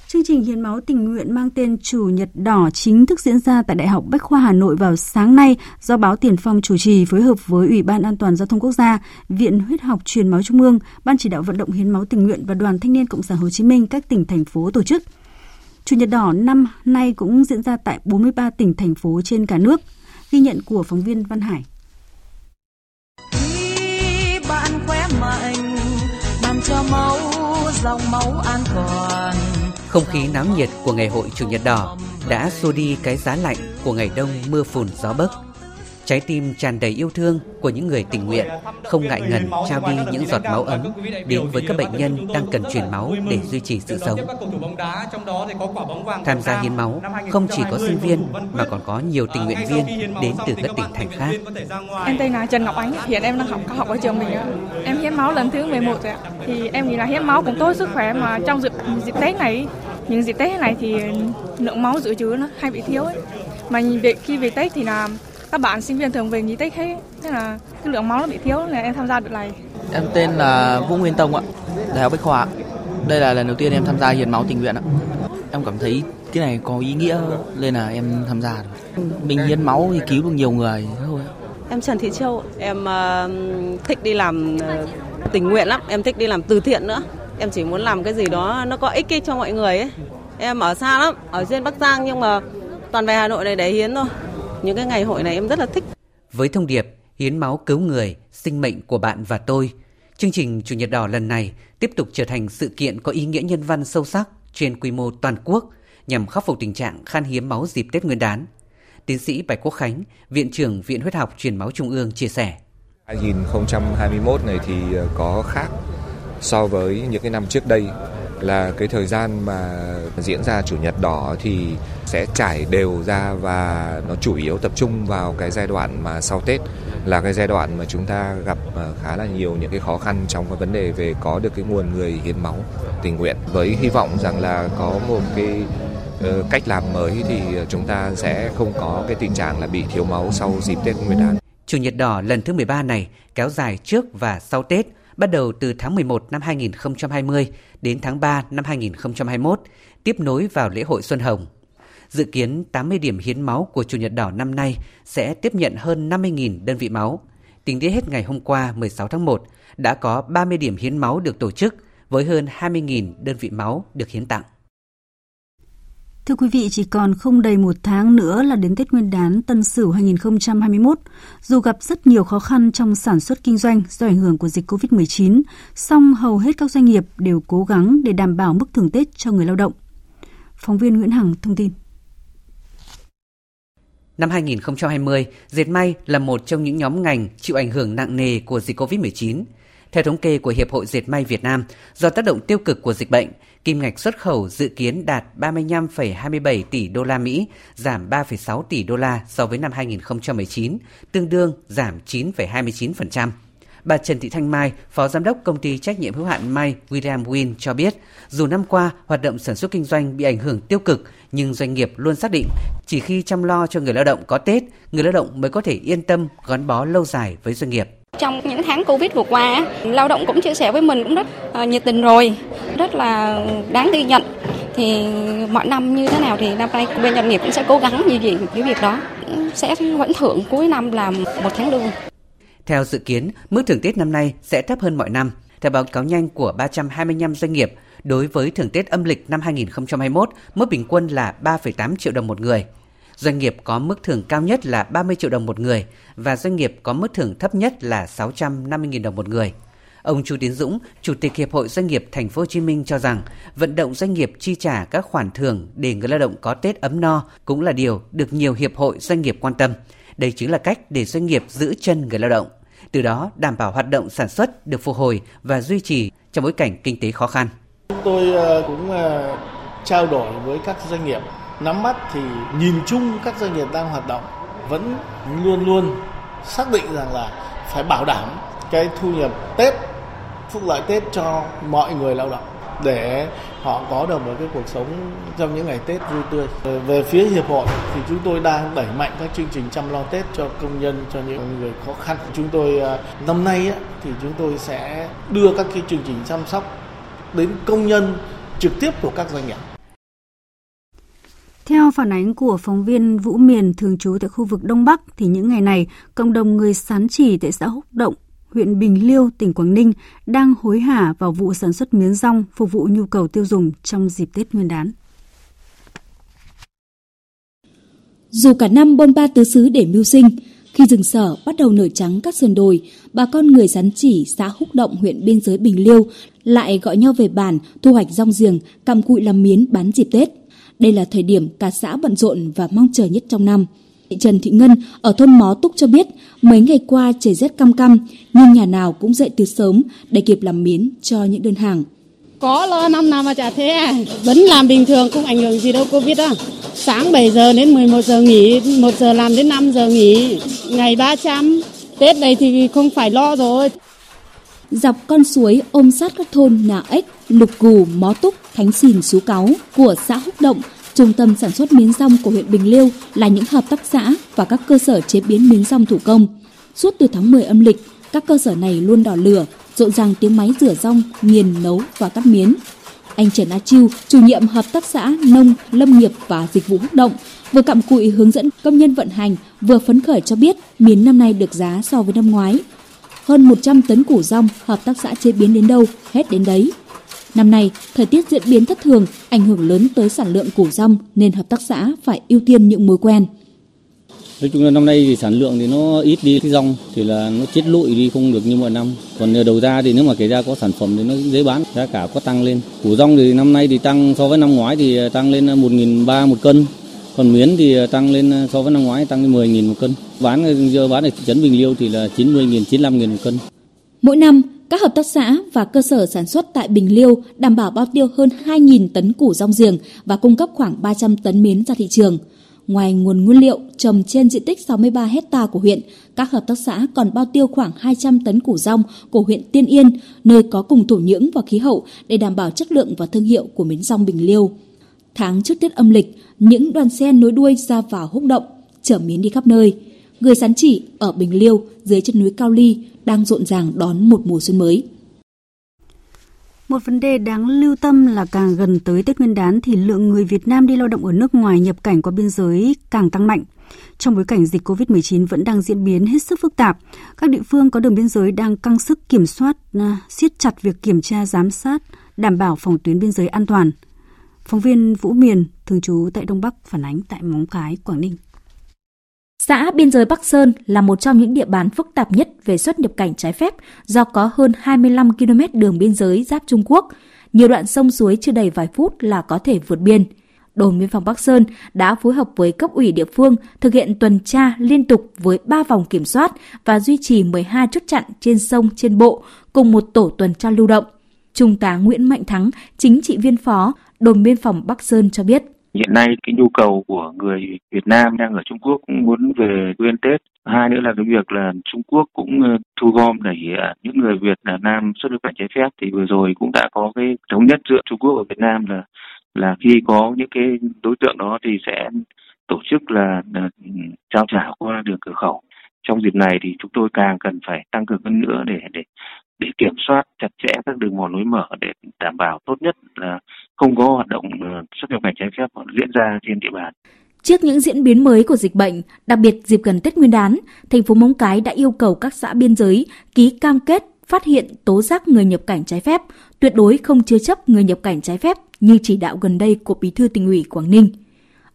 Chương trình hiến máu tình nguyện mang tên Chủ nhật đỏ chính thức diễn ra tại Đại học Bách khoa Hà Nội vào sáng nay do báo Tiền Phong chủ trì phối hợp với Ủy ban An toàn giao thông quốc gia, Viện Huyết học truyền máu Trung ương, Ban chỉ đạo vận động hiến máu tình nguyện và Đoàn Thanh niên Cộng sản Hồ Chí Minh các tỉnh thành phố tổ chức. Chủ nhật đỏ năm nay cũng diễn ra tại 43 tỉnh thành phố trên cả nước. Ghi nhận của phóng viên Văn Hải. bạn khỏe mạnh, bạn cho máu, dòng máu an toàn. Không khí náo nhiệt của ngày hội Chủ nhật đỏ đã xua đi cái giá lạnh của ngày đông mưa phùn gió bấc. Trái tim tràn đầy yêu thương của những người tình nguyện không ngại ngần trao đi những giọt máu ấm đến với các bệnh nhân đang cần truyền máu để duy trì sự sống. Tham gia hiến máu không chỉ có sinh viên mà còn có nhiều tình nguyện viên đến từ các tỉnh thành khác. Em tên là Trần Ngọc Ánh, hiện em đang học học ở trường mình. Em hiến máu lần thứ 11 rồi ạ. Thì em nghĩ là hiến máu cũng tốt sức khỏe mà trong dịp dịp Tết này những dịp Tết này thì lượng máu dự trữ nó hay bị thiếu ấy. Mà về, khi về Tết thì là các bạn sinh viên thường về nghỉ Tết hết thế là cái lượng máu nó bị thiếu nên em tham gia được này. Em tên là Vũ Nguyên Tông ạ đại học Bách khoa đây là lần đầu tiên em tham gia hiến máu tình nguyện ạ. Em cảm thấy cái này có ý nghĩa nên là em tham gia được. Mình hiến máu thì cứu được nhiều người thôi em Trần Thị Châu em uh, thích đi làm uh, tình nguyện lắm em thích đi làm từ thiện nữa. Em chỉ muốn làm cái gì đó nó có ích cho mọi người ấy. Em ở xa lắm ở trên Bắc Giang nhưng mà toàn về Hà Nội này để hiến thôi những cái ngày hội này em rất là thích. Với thông điệp hiến máu cứu người, sinh mệnh của bạn và tôi, chương trình Chủ nhật đỏ lần này tiếp tục trở thành sự kiện có ý nghĩa nhân văn sâu sắc trên quy mô toàn quốc nhằm khắc phục tình trạng khan hiếm máu dịp Tết Nguyên đán. Tiến sĩ Bạch Quốc Khánh, Viện trưởng Viện Huyết học Truyền máu Trung ương chia sẻ. 2021 này thì ờ, có khác so với những cái năm trước đây là cái thời gian mà diễn ra chủ nhật đỏ thì sẽ trải đều ra và nó chủ yếu tập trung vào cái giai đoạn mà sau Tết là cái giai đoạn mà chúng ta gặp ờ, khá là nhiều những cái khó khăn trong cái vấn đề về có được cái nguồn người hiến máu tình nguyện với hy vọng rằng là có một cái ờ, cách làm mới thì chúng ta sẽ không có cái tình trạng là bị thiếu máu sau dịp Tết Nguyên đán. Chủ nhật đỏ lần thứ 13 này kéo dài trước và sau Tết bắt đầu từ tháng 11 năm 2020 đến tháng 3 năm 2021, tiếp nối vào lễ hội Xuân Hồng. Dự kiến 80 điểm hiến máu của Chủ nhật đỏ năm nay sẽ tiếp nhận hơn 50.000 đơn vị máu. Tính đến hết ngày hôm qua 16 tháng 1, đã có 30 điểm hiến máu được tổ chức với hơn 20.000 đơn vị máu được hiến tặng. Thưa quý vị, chỉ còn không đầy một tháng nữa là đến Tết Nguyên đán Tân Sửu 2021. Dù gặp rất nhiều khó khăn trong sản xuất kinh doanh do ảnh hưởng của dịch COVID-19, song hầu hết các doanh nghiệp đều cố gắng để đảm bảo mức thưởng Tết cho người lao động. Phóng viên Nguyễn Hằng thông tin. Năm 2020, dệt may là một trong những nhóm ngành chịu ảnh hưởng nặng nề của dịch COVID-19. Theo thống kê của Hiệp hội Dệt may Việt Nam, do tác động tiêu cực của dịch bệnh, kim ngạch xuất khẩu dự kiến đạt 35,27 tỷ đô la Mỹ, giảm 3,6 tỷ đô la so với năm 2019, tương đương giảm 9,29%. Bà Trần Thị Thanh Mai, Phó Giám đốc Công ty Trách nhiệm hữu hạn May William Win cho biết, dù năm qua hoạt động sản xuất kinh doanh bị ảnh hưởng tiêu cực, nhưng doanh nghiệp luôn xác định chỉ khi chăm lo cho người lao động có Tết, người lao động mới có thể yên tâm gắn bó lâu dài với doanh nghiệp. Trong những tháng Covid vừa qua, lao động cũng chia sẻ với mình cũng rất uh, nhiệt tình rồi, rất là đáng ghi nhận. Thì mọi năm như thế nào thì năm nay bên doanh nghiệp cũng sẽ cố gắng như gì cái việc đó. Sẽ vẫn thưởng cuối năm làm một tháng lương. Theo dự kiến, mức thưởng Tết năm nay sẽ thấp hơn mọi năm. Theo báo cáo nhanh của 325 doanh nghiệp, đối với thưởng Tết âm lịch năm 2021, mức bình quân là 3,8 triệu đồng một người. Doanh nghiệp có mức thưởng cao nhất là 30 triệu đồng một người và doanh nghiệp có mức thưởng thấp nhất là 650.000 đồng một người. Ông Chu Tiến Dũng, Chủ tịch Hiệp hội Doanh nghiệp Thành phố Hồ Chí Minh cho rằng vận động doanh nghiệp chi trả các khoản thưởng để người lao động có Tết ấm no cũng là điều được nhiều hiệp hội doanh nghiệp quan tâm. Đây chính là cách để doanh nghiệp giữ chân người lao động, từ đó đảm bảo hoạt động sản xuất được phục hồi và duy trì trong bối cảnh kinh tế khó khăn. Chúng Tôi ờ, cũng ờ, trao đổi với các doanh nghiệp nắm bắt thì nhìn chung các doanh nghiệp đang hoạt động vẫn luôn luôn xác định rằng là phải bảo đảm cái thu nhập Tết, phúc lợi Tết cho mọi người lao động để họ có được một cái cuộc sống trong những ngày Tết vui tươi. Ờ, về phía hiệp hội thì chúng tôi đang đẩy mạnh các chương trình chăm lo Tết cho công nhân, cho những người khó khăn. Chúng tôi ờ, năm nay thì chúng tôi sẽ đưa các cái chương trình chăm sóc đến công nhân trực tiếp của các doanh nghiệp. Theo phản ánh của phóng viên Vũ Miền thường trú tại khu vực Đông Bắc thì những ngày này, cộng đồng người sán chỉ tại xã Húc Động, huyện Bình Liêu, tỉnh Quảng Ninh đang hối hả vào vụ sản xuất miến rong phục vụ nhu cầu tiêu dùng trong dịp Tết Nguyên đán. Dù cả năm bôn ba tứ xứ để mưu sinh, khi rừng sở bắt đầu nở trắng các sườn đồi, bà con người Sắn chỉ xã Húc Động huyện biên giới Bình Liêu lại gọi nhau về bản thu hoạch rong giềng, cầm cụi làm miến bán dịp Tết. Đây là thời điểm cả xã bận rộn và mong chờ nhất trong năm. Chị Trần Thị Ngân ở thôn Mó Túc cho biết mấy ngày qua trời rét căm căm nhưng nhà nào cũng dậy từ sớm để kịp làm miến cho những đơn hàng. Có lo năm nào mà chả thế Vẫn làm bình thường không ảnh hưởng gì đâu Covid á. Sáng 7 giờ đến 11 giờ nghỉ 1 giờ làm đến 5 giờ nghỉ Ngày 300 Tết này thì không phải lo rồi. Dọc con suối ôm sát các thôn Nà Ếch, Lục Gù, Mó Túc, Khánh Xìn, Sú Cáu của xã Húc Động Trung tâm sản xuất miến rong của huyện Bình Liêu là những hợp tác xã và các cơ sở chế biến miến rong thủ công. Suốt từ tháng 10 âm lịch, các cơ sở này luôn đỏ lửa, rộn ràng tiếng máy rửa rong, nghiền nấu và cắt miến. Anh Trần A Chiêu chủ nhiệm hợp tác xã nông, lâm nghiệp và dịch vụ hút động, vừa cặm cụi hướng dẫn công nhân vận hành, vừa phấn khởi cho biết miến năm nay được giá so với năm ngoái. Hơn 100 tấn củ rong hợp tác xã chế biến đến đâu, hết đến đấy. Năm nay, thời tiết diễn biến thất thường, ảnh hưởng lớn tới sản lượng củ rong nên hợp tác xã phải ưu tiên những mối quen. Nói chung là năm nay thì sản lượng thì nó ít đi cái rong thì là nó chết lụi đi không được như mọi năm. Còn đầu ra thì nếu mà kể ra có sản phẩm thì nó dễ bán, giá cả có tăng lên. Củ rong thì năm nay thì tăng so với năm ngoái thì tăng lên 1.300 một cân. Còn miến thì tăng lên so với năm ngoái tăng lên 10.000 một cân. Bán giờ bán ở thị trấn Bình Liêu thì là 90.000, 95.000 một cân. Mỗi năm, các hợp tác xã và cơ sở sản xuất tại Bình Liêu đảm bảo bao tiêu hơn 2.000 tấn củ rong giềng và cung cấp khoảng 300 tấn miến ra thị trường. Ngoài nguồn nguyên liệu trồng trên diện tích 63 hecta của huyện, các hợp tác xã còn bao tiêu khoảng 200 tấn củ rong của huyện Tiên Yên, nơi có cùng thổ nhưỡng và khí hậu để đảm bảo chất lượng và thương hiệu của miến rong Bình Liêu. Tháng trước Tết âm lịch, những đoàn xe nối đuôi ra vào húc động, chở miến đi khắp nơi. Người sán chỉ ở Bình Liêu dưới chân núi Cao Ly đang rộn ràng đón một mùa xuân mới. Một vấn đề đáng lưu tâm là càng gần tới Tết Nguyên đán thì lượng người Việt Nam đi lao động ở nước ngoài nhập cảnh qua biên giới càng tăng mạnh. Trong bối cảnh dịch COVID-19 vẫn đang diễn biến hết sức phức tạp, các địa phương có đường biên giới đang căng sức kiểm soát, à, siết chặt việc kiểm tra giám sát, đảm bảo phòng tuyến biên giới an toàn. Phóng viên Vũ Miền, thường trú tại Đông Bắc phản ánh tại Móng Cái, Quảng Ninh. Xã biên giới Bắc Sơn là một trong những địa bàn phức tạp nhất về xuất nhập cảnh trái phép do có hơn 25 km đường biên giới giáp Trung Quốc. Nhiều đoạn sông suối chưa đầy vài phút là có thể vượt biên. đồn biên phòng Bắc Sơn đã phối hợp với cấp ủy địa phương thực hiện tuần tra liên tục với 3 vòng kiểm soát và duy trì 12 chốt chặn trên sông trên bộ cùng một tổ tuần tra lưu động. Trung tá Nguyễn Mạnh Thắng, chính trị viên phó, đồn biên phòng Bắc Sơn cho biết. Hiện nay cái nhu cầu của người Việt Nam đang ở Trung Quốc cũng muốn về quê Tết. Hai nữa là cái việc là Trung Quốc cũng ờ, thu gom đẩy à, những người Việt là Nam xuất nhập cảnh trái phép thì vừa rồi cũng đã có cái thống nhất giữa Trung Quốc và Việt Nam là là khi có những cái đối tượng đó thì sẽ tổ chức là, là trao trả qua đường cửa khẩu. Trong dịp này thì chúng tôi càng cần phải tăng cường hơn nữa để để để kiểm soát chặt chẽ các đường mòn lối mở để đảm bảo tốt nhất là không có hoạt động ờ, xuất nhập cảnh trái phép diễn ra trên địa bàn. Trước những diễn biến mới của dịch bệnh, đặc biệt dịp gần Tết Nguyên đán, thành phố Móng Cái đã yêu cầu các xã biên giới ký cam kết phát hiện tố giác người nhập cảnh trái phép, tuyệt đối không chứa chấp người nhập cảnh trái phép như chỉ đạo gần đây của Bí thư tỉnh ủy Quảng Ninh.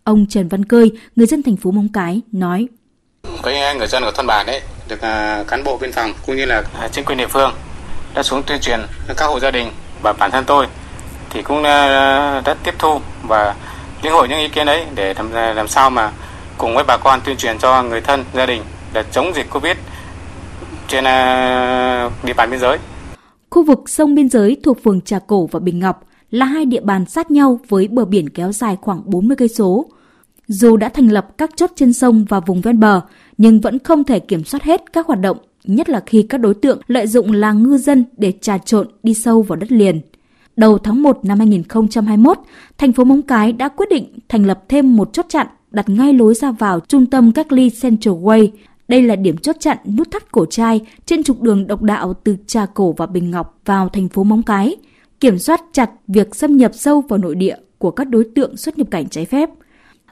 Ông Trần Văn Cơi, người dân thành phố Móng Cái nói: Với người dân của thôn bản ấy được à, cán bộ biên phòng cũng như là chính quyền địa phương đã xuống tuyên truyền các hộ gia đình và bản thân tôi thì cũng đã tiếp thu và lĩnh hội những ý kiến đấy để làm làm sao mà cùng với bà con tuyên truyền cho người thân gia đình để chống dịch Covid trên à, địa bàn biên giới. Khu vực sông biên giới thuộc phường Trà Cổ và Bình Ngọc là hai địa bàn sát nhau với bờ biển kéo dài khoảng 40 cây số. Dù đã thành lập các chốt trên sông và vùng ven bờ, nhưng vẫn không thể kiểm soát hết các hoạt động, nhất là khi các đối tượng lợi dụng là ngư dân để trà trộn đi sâu vào đất liền. Đầu tháng 1 năm 2021, thành phố Móng Cái đã quyết định thành lập thêm một chốt chặn đặt ngay lối ra vào trung tâm cách ly Central Way. Đây là điểm chốt chặn nút thắt cổ trai trên trục đường độc đạo từ Trà Cổ và Bình Ngọc vào thành phố Móng Cái, kiểm soát chặt việc xâm nhập sâu vào nội địa của các đối tượng xuất nhập cảnh trái phép.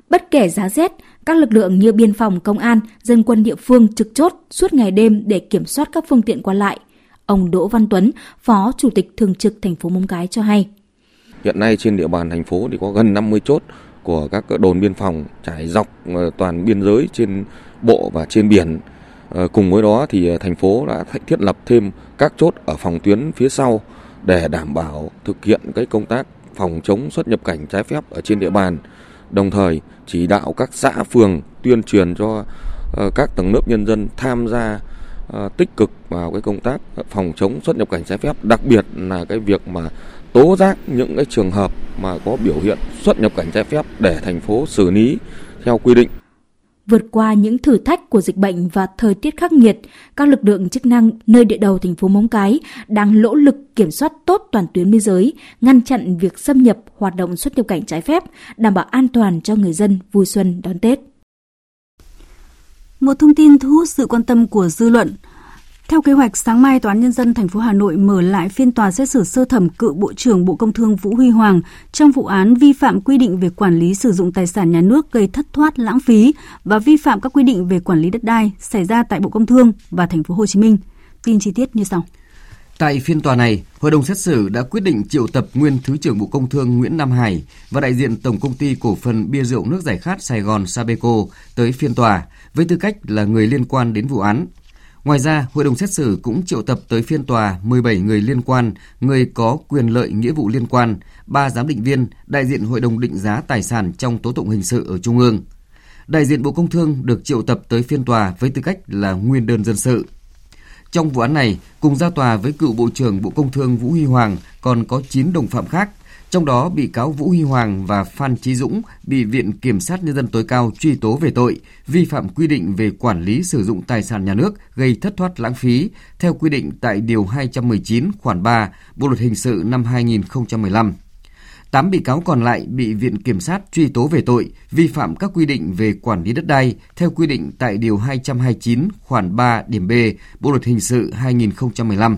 Bất kể giá rét, các lực lượng như biên phòng, công an, dân quân địa phương trực chốt suốt ngày đêm để kiểm soát các phương tiện qua lại – Ông Đỗ Văn Tuấn, Phó Chủ tịch Thường trực thành phố Móng Cái cho hay. Hiện nay trên địa bàn thành phố thì có gần 50 chốt của các đồn biên phòng trải dọc ờ, toàn biên giới trên bộ và trên biển. Ờ, cùng với đó thì ờ, thành phố đã thiết lập thêm các chốt ở phòng tuyến phía sau để đảm bảo thực hiện cái công tác phòng chống xuất nhập cảnh trái phép ở trên địa bàn. Đồng thời chỉ đạo các xã phường tuyên truyền cho các tầng lớp nhân dân tham gia Ờ, tích cực vào cái công tác phòng chống xuất nhập cảnh trái phép, đặc biệt là cái việc mà tố giác những cái trường hợp mà có biểu hiện xuất nhập cảnh trái phép để thành phố xử lý theo quy định. Vượt qua những thử thách của dịch bệnh và thời tiết khắc nghiệt, các lực lượng chức năng nơi địa đầu thành phố Móng Cái đang nỗ lực kiểm soát tốt toàn tuyến biên giới, ngăn chặn việc xâm nhập hoạt động xuất nhập cảnh trái phép, đảm bảo an toàn cho người dân vui xuân đón Tết. Một thông tin thu hút sự quan tâm của dư luận. Theo kế hoạch, sáng mai Tòa án Nhân dân thành phố Hà Nội mở lại phiên tòa xét xử sơ thẩm cựu Bộ trưởng Bộ Công Thương Vũ Huy Hoàng trong vụ án vi phạm quy định về quản lý sử dụng tài sản nhà nước gây thất thoát lãng phí và vi phạm các quy định về quản lý đất đai xảy ra tại Bộ Công Thương và thành phố Hồ Chí Minh. Tin chi tiết như sau. Tại phiên tòa này, Hội đồng xét xử đã quyết định triệu tập nguyên Thứ trưởng Bộ Công Thương Nguyễn Nam Hải và đại diện Tổng công ty cổ phần bia rượu nước giải khát Sài Gòn Sabeco tới phiên tòa với tư cách là người liên quan đến vụ án. Ngoài ra, hội đồng xét xử cũng triệu tập tới phiên tòa 17 người liên quan, người có quyền lợi nghĩa vụ liên quan, ba giám định viên, đại diện Hội đồng định giá tài sản trong tố tụng hình sự ở Trung ương. Đại diện Bộ Công Thương được triệu tập tới phiên tòa với tư cách là nguyên đơn dân sự. Trong vụ án này, cùng ra tòa với cựu Bộ trưởng Bộ Công Thương Vũ Huy Hoàng còn có 9 đồng phạm khác, trong đó bị cáo Vũ Huy Hoàng và Phan Trí Dũng bị Viện Kiểm sát Nhân dân tối cao truy tố về tội vi phạm quy định về quản lý sử dụng tài sản nhà nước gây thất thoát lãng phí theo quy định tại Điều 219 khoản 3 Bộ Luật Hình sự năm 2015. 8 bị cáo còn lại bị Viện Kiểm sát truy tố về tội vi phạm các quy định về quản lý đất đai theo quy định tại Điều 229 khoản 3 điểm B Bộ Luật Hình sự 2015.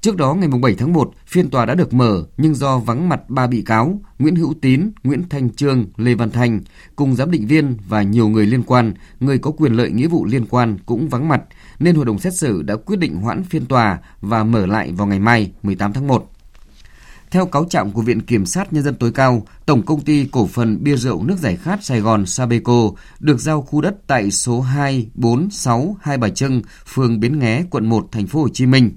Trước đó ngày 7 tháng 1, phiên tòa đã được mở nhưng do vắng mặt ba bị cáo Nguyễn Hữu Tín, Nguyễn Thanh Trương, Lê Văn Thành cùng giám định viên và nhiều người liên quan, người có quyền lợi nghĩa vụ liên quan cũng vắng mặt nên hội đồng xét xử đã quyết định hoãn phiên tòa và mở lại vào ngày mai 18 tháng 1. Theo cáo trạng của Viện Kiểm sát Nhân dân tối cao, Tổng Công ty Cổ phần Bia Rượu Nước Giải Khát Sài Gòn Sabeco được giao khu đất tại số 246 Hai Bà Trưng, phường Bến Nghé, quận 1, thành phố Hồ Chí Minh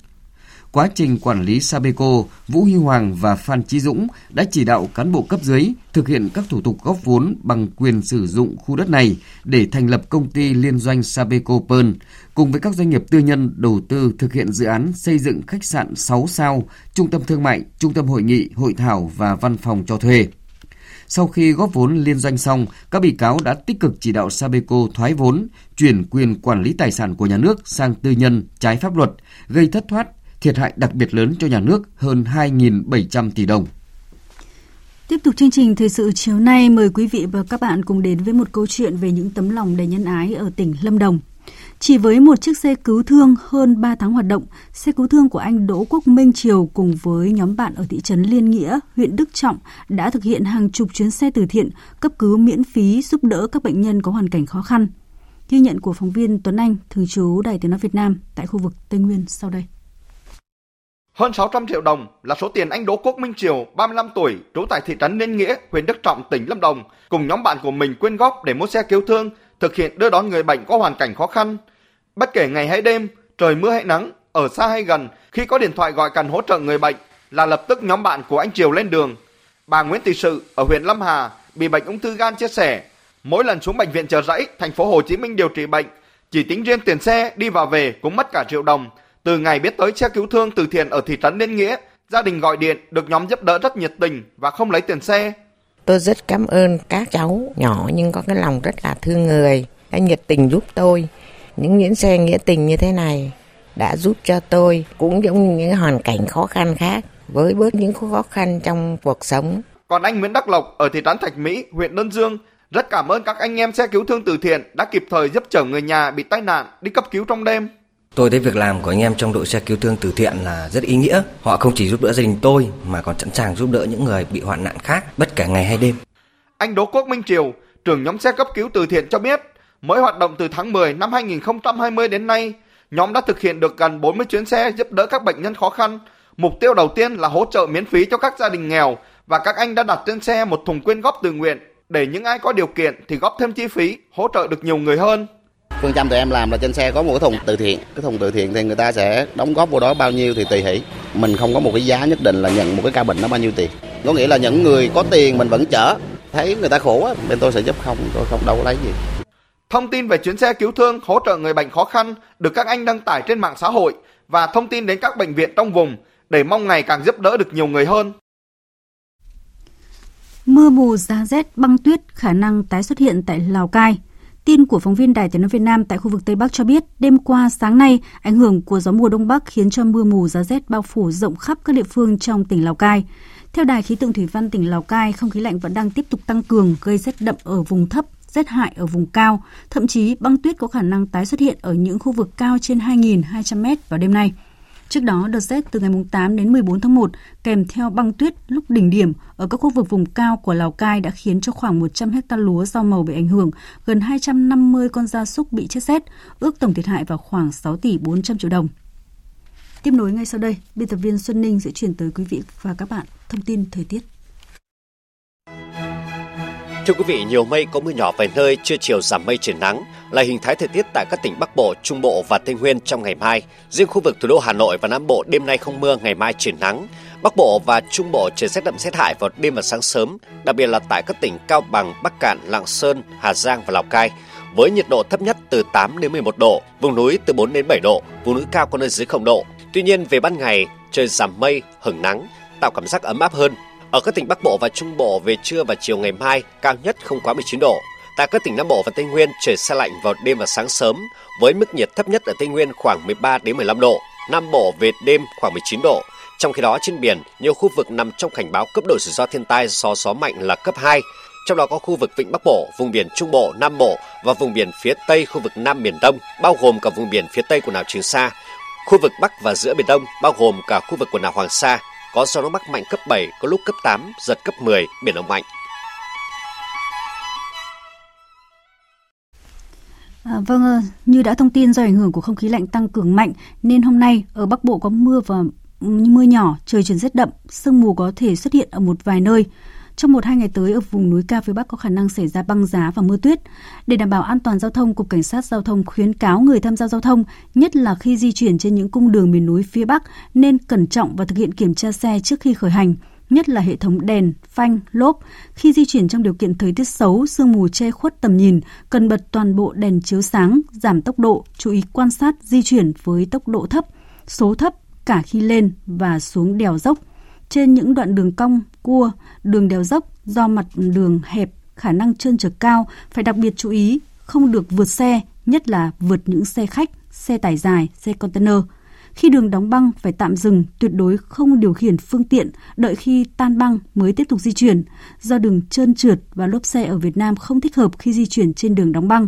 quá trình quản lý Sabeco, Vũ Huy Hoàng và Phan Chí Dũng đã chỉ đạo cán bộ cấp dưới thực hiện các thủ tục góp vốn bằng quyền sử dụng khu đất này để thành lập công ty liên doanh Sabeco Pearl, cùng với các doanh nghiệp tư nhân đầu tư thực hiện dự án xây dựng khách sạn 6 sao, trung tâm thương mại, trung tâm hội nghị, hội thảo và văn phòng cho thuê. Sau khi góp vốn liên doanh xong, các bị cáo đã tích cực chỉ đạo Sabeco thoái vốn, chuyển quyền quản lý tài sản của nhà nước sang tư nhân trái pháp luật, gây thất thoát, thiệt hại đặc biệt lớn cho nhà nước hơn 2.700 tỷ đồng. Tiếp tục chương trình thời sự chiều nay, mời quý vị và các bạn cùng đến với một câu chuyện về những tấm lòng đầy nhân ái ở tỉnh Lâm Đồng. Chỉ với một chiếc xe cứu thương hơn 3 tháng hoạt động, xe cứu thương của anh Đỗ Quốc Minh Triều cùng với nhóm bạn ở thị trấn Liên Nghĩa, huyện Đức Trọng đã thực hiện hàng chục chuyến xe từ thiện cấp cứu miễn phí giúp đỡ các bệnh nhân có hoàn cảnh khó khăn. Ghi nhận của phóng viên Tuấn Anh, thường trú Đài Tiếng Nói Việt Nam tại khu vực Tây Nguyên sau đây. Hơn 600 triệu đồng là số tiền anh Đỗ Quốc Minh Triều, 35 tuổi, trú tại thị trấn Liên Nghĩa, huyện Đức Trọng, tỉnh Lâm Đồng, cùng nhóm bạn của mình quyên góp để mua xe cứu thương, thực hiện đưa đón người bệnh có hoàn cảnh khó khăn. Bất kể ngày hay đêm, trời mưa hay nắng, ở xa hay gần, khi có điện thoại gọi cần hỗ trợ người bệnh là lập tức nhóm bạn của anh Triều lên đường. Bà Nguyễn Thị Sự ở huyện Lâm Hà bị bệnh ung thư gan chia sẻ, mỗi lần xuống bệnh viện Chợ Rẫy, thành phố Hồ Chí Minh điều trị bệnh, chỉ tính riêng tiền xe đi và về cũng mất cả triệu đồng. Từ ngày biết tới xe cứu thương từ thiện ở thị trấn Liên Nghĩa, gia đình gọi điện được nhóm giúp đỡ rất nhiệt tình và không lấy tiền xe. Tôi rất cảm ơn các cháu nhỏ nhưng có cái lòng rất là thương người, đã nhiệt tình giúp tôi. Những chuyến xe nghĩa tình như thế này đã giúp cho tôi cũng giống như những hoàn cảnh khó khăn khác với bớt những khó khăn trong cuộc sống. Còn anh Nguyễn Đắc Lộc ở thị trấn Thạch Mỹ, huyện Đơn Dương rất cảm ơn các anh em xe cứu thương từ thiện đã kịp thời giúp chở người nhà bị tai nạn đi cấp cứu trong đêm. Tôi thấy việc làm của anh em trong đội xe cứu thương từ thiện là rất ý nghĩa. Họ không chỉ giúp đỡ gia đình tôi mà còn sẵn sàng giúp đỡ những người bị hoạn nạn khác bất kể ngày hay đêm. Anh Đỗ Quốc Minh Triều, trưởng nhóm xe cấp cứu từ thiện cho biết, mới hoạt động từ tháng 10 năm 2020 đến nay, nhóm đã thực hiện được gần 40 chuyến xe giúp đỡ các bệnh nhân khó khăn. Mục tiêu đầu tiên là hỗ trợ miễn phí cho các gia đình nghèo và các anh đã đặt trên xe một thùng quyên góp từ nguyện để những ai có điều kiện thì góp thêm chi phí, hỗ trợ được nhiều người hơn. Phương châm tụi em làm là trên xe có một cái thùng từ thiện. Cái thùng từ thiện thì người ta sẽ đóng góp vào đó bao nhiêu thì tùy hỷ. Mình không có một cái giá nhất định là nhận một cái ca bệnh nó bao nhiêu tiền. Có nghĩa là những người có tiền mình vẫn chở. Thấy người ta khổ á, bên tôi sẽ giúp không, tôi không đâu có lấy gì. Thông tin về chuyến xe cứu thương hỗ trợ người bệnh khó khăn được các anh đăng tải trên mạng xã hội và thông tin đến các bệnh viện trong vùng để mong ngày càng giúp đỡ được nhiều người hơn. Mưa mù giá rét băng tuyết khả năng tái xuất hiện tại Lào Cai. Tin của phóng viên Đài Tiếng nói Việt Nam tại khu vực Tây Bắc cho biết, đêm qua sáng nay, ảnh hưởng của gió mùa đông bắc khiến cho mưa mù giá rét bao phủ rộng khắp các địa phương trong tỉnh Lào Cai. Theo Đài khí tượng thủy văn tỉnh Lào Cai, không khí lạnh vẫn đang tiếp tục tăng cường gây rét đậm ở vùng thấp, rét hại ở vùng cao, thậm chí băng tuyết có khả năng tái xuất hiện ở những khu vực cao trên 2.200 m vào đêm nay. Trước đó, đợt rét từ ngày 8 đến 14 tháng 1 kèm theo băng tuyết lúc đỉnh điểm ở các khu vực vùng cao của Lào Cai đã khiến cho khoảng 100 hecta lúa rau màu bị ảnh hưởng, gần 250 con gia súc bị chết rét, ước tổng thiệt hại vào khoảng 6 tỷ 400 triệu đồng. Tiếp nối ngay sau đây, biên tập viên Xuân Ninh sẽ chuyển tới quý vị và các bạn thông tin thời tiết. Thưa quý vị, nhiều mây có mưa nhỏ vài nơi, trưa chiều giảm mây chuyển nắng là hình thái thời tiết tại các tỉnh Bắc Bộ, Trung Bộ và Tây Nguyên trong ngày mai. Riêng khu vực thủ đô Hà Nội và Nam Bộ đêm nay không mưa, ngày mai chuyển nắng. Bắc Bộ và Trung Bộ trời rét đậm rét hại vào đêm và sáng sớm, đặc biệt là tại các tỉnh Cao Bằng, Bắc Cạn, Lạng Sơn, Hà Giang và Lào Cai với nhiệt độ thấp nhất từ 8 đến 11 độ, vùng núi từ 4 đến 7 độ, vùng núi cao có nơi dưới 0 độ. Tuy nhiên về ban ngày, trời giảm mây, hửng nắng, tạo cảm giác ấm áp hơn. Ở các tỉnh Bắc Bộ và Trung Bộ về trưa và chiều ngày mai cao nhất không quá 19 độ. Tại các tỉnh Nam Bộ và Tây Nguyên trời xe lạnh vào đêm và sáng sớm với mức nhiệt thấp nhất ở Tây Nguyên khoảng 13 đến 15 độ, Nam Bộ về đêm khoảng 19 độ. Trong khi đó trên biển, nhiều khu vực nằm trong cảnh báo cấp độ rủi ro thiên tai do gió mạnh là cấp 2, trong đó có khu vực Vịnh Bắc Bộ, vùng biển Trung Bộ, Nam Bộ và vùng biển phía Tây khu vực Nam Biển Đông, bao gồm cả vùng biển phía Tây của đảo Trường Sa, khu vực Bắc và giữa Biển Đông, bao gồm cả khu vực quần đảo Hoàng Sa, có gió đông bắc mạnh cấp 7, có lúc cấp 8, giật cấp 10, biển động mạnh. À, vâng, ờ, như đã thông tin do ảnh hưởng của không khí lạnh tăng cường mạnh nên hôm nay ở Bắc Bộ có mưa và mưa nhỏ, trời chuyển rét đậm, sương mù có thể xuất hiện ở một vài nơi. Trong một hai ngày tới ở vùng núi cao phía Bắc có khả năng xảy ra băng giá và mưa tuyết. Để đảm bảo an toàn giao thông, Cục Cảnh sát Giao thông khuyến cáo người tham gia giao thông, nhất là khi di chuyển trên những cung đường miền núi phía Bắc, nên cẩn trọng và thực hiện kiểm tra xe trước khi khởi hành nhất là hệ thống đèn, phanh, lốp. Khi di chuyển trong điều kiện thời tiết xấu, sương mù che khuất tầm nhìn, cần bật toàn bộ đèn chiếu sáng, giảm tốc độ, chú ý quan sát di chuyển với tốc độ thấp, số thấp cả khi lên và xuống đèo dốc. Trên những đoạn đường cong, cua, đường đèo dốc do mặt đường hẹp, khả năng trơn trượt cao, phải đặc biệt chú ý không được vượt xe, nhất là vượt những xe khách, xe tải dài, xe container – khi đường đóng băng phải tạm dừng, tuyệt đối không điều khiển phương tiện, đợi khi tan băng mới tiếp tục di chuyển, do đường trơn trượt và lốp xe ở Việt Nam không thích hợp khi di chuyển trên đường đóng băng.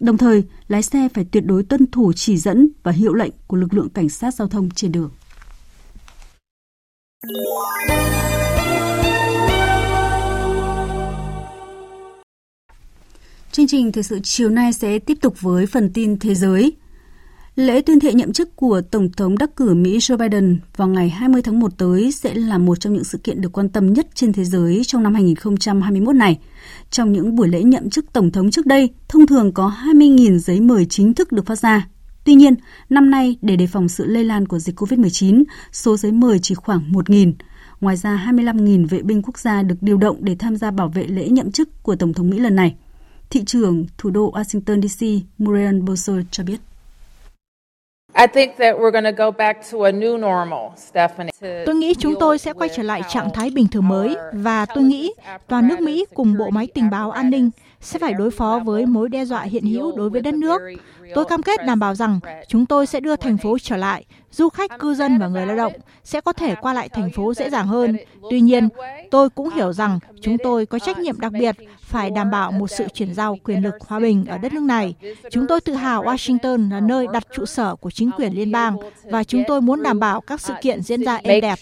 Đồng thời, lái xe phải tuyệt đối tuân thủ chỉ dẫn và hiệu lệnh của lực lượng cảnh sát giao thông trên đường. Chương trình thời sự chiều nay sẽ tiếp tục với phần tin thế giới. Lễ tuyên thệ nhậm chức của Tổng thống đắc cử Mỹ Joe Biden vào ngày 20 tháng 1 tới sẽ là một trong những sự kiện được quan tâm nhất trên thế giới trong năm 2021 này. Trong những buổi lễ nhậm chức Tổng thống trước đây, thông thường có 20.000 giấy mời chính thức được phát ra. Tuy nhiên, năm nay để đề phòng sự lây lan của dịch COVID-19, số giấy mời chỉ khoảng 1.000. Ngoài ra, 25.000 vệ binh quốc gia được điều động để tham gia bảo vệ lễ nhậm chức của Tổng thống Mỹ lần này. Thị trưởng thủ đô Washington DC Muriel Bowser cho biết. Tôi nghĩ chúng tôi sẽ quay trở lại trạng thái bình thường mới và tôi nghĩ toàn nước Mỹ cùng bộ máy tình báo an ninh sẽ phải đối phó với mối đe dọa hiện hữu đối với đất nước. Tôi cam kết đảm bảo rằng chúng tôi sẽ đưa thành phố trở lại, du khách, cư dân và người lao động sẽ có thể qua lại thành phố dễ dàng hơn. Tuy nhiên, tôi cũng hiểu rằng chúng tôi có trách nhiệm đặc biệt phải đảm bảo một sự chuyển giao quyền lực hòa bình ở đất nước này. Chúng tôi tự hào Washington là nơi đặt trụ sở của chính quyền liên bang và chúng tôi muốn đảm bảo các sự kiện diễn ra êm đẹp.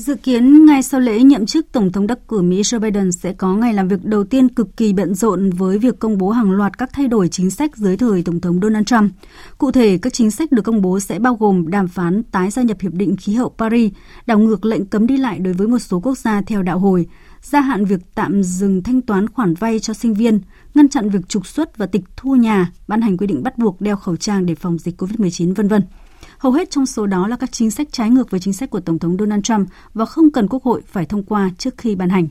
Dự kiến ngay sau lễ nhậm chức, Tổng thống đắc cử Mỹ Joe Biden sẽ có ngày làm việc đầu tiên cực kỳ bận rộn với việc công bố hàng loạt các thay đổi chính sách dưới thời Tổng thống Donald Trump. Cụ thể, các chính sách được công bố sẽ bao gồm đàm phán tái gia nhập Hiệp định Khí hậu Paris, đảo ngược lệnh cấm đi lại đối với một số quốc gia theo đạo hồi, gia hạn việc tạm dừng thanh toán khoản vay cho sinh viên, ngăn chặn việc trục xuất và tịch thu nhà, ban hành quy định bắt buộc đeo khẩu trang để phòng dịch COVID-19, vân vân. Hầu hết trong số đó là các chính sách trái ngược với chính sách của Tổng thống Donald Trump và không cần Quốc hội phải thông qua trước khi ban hành.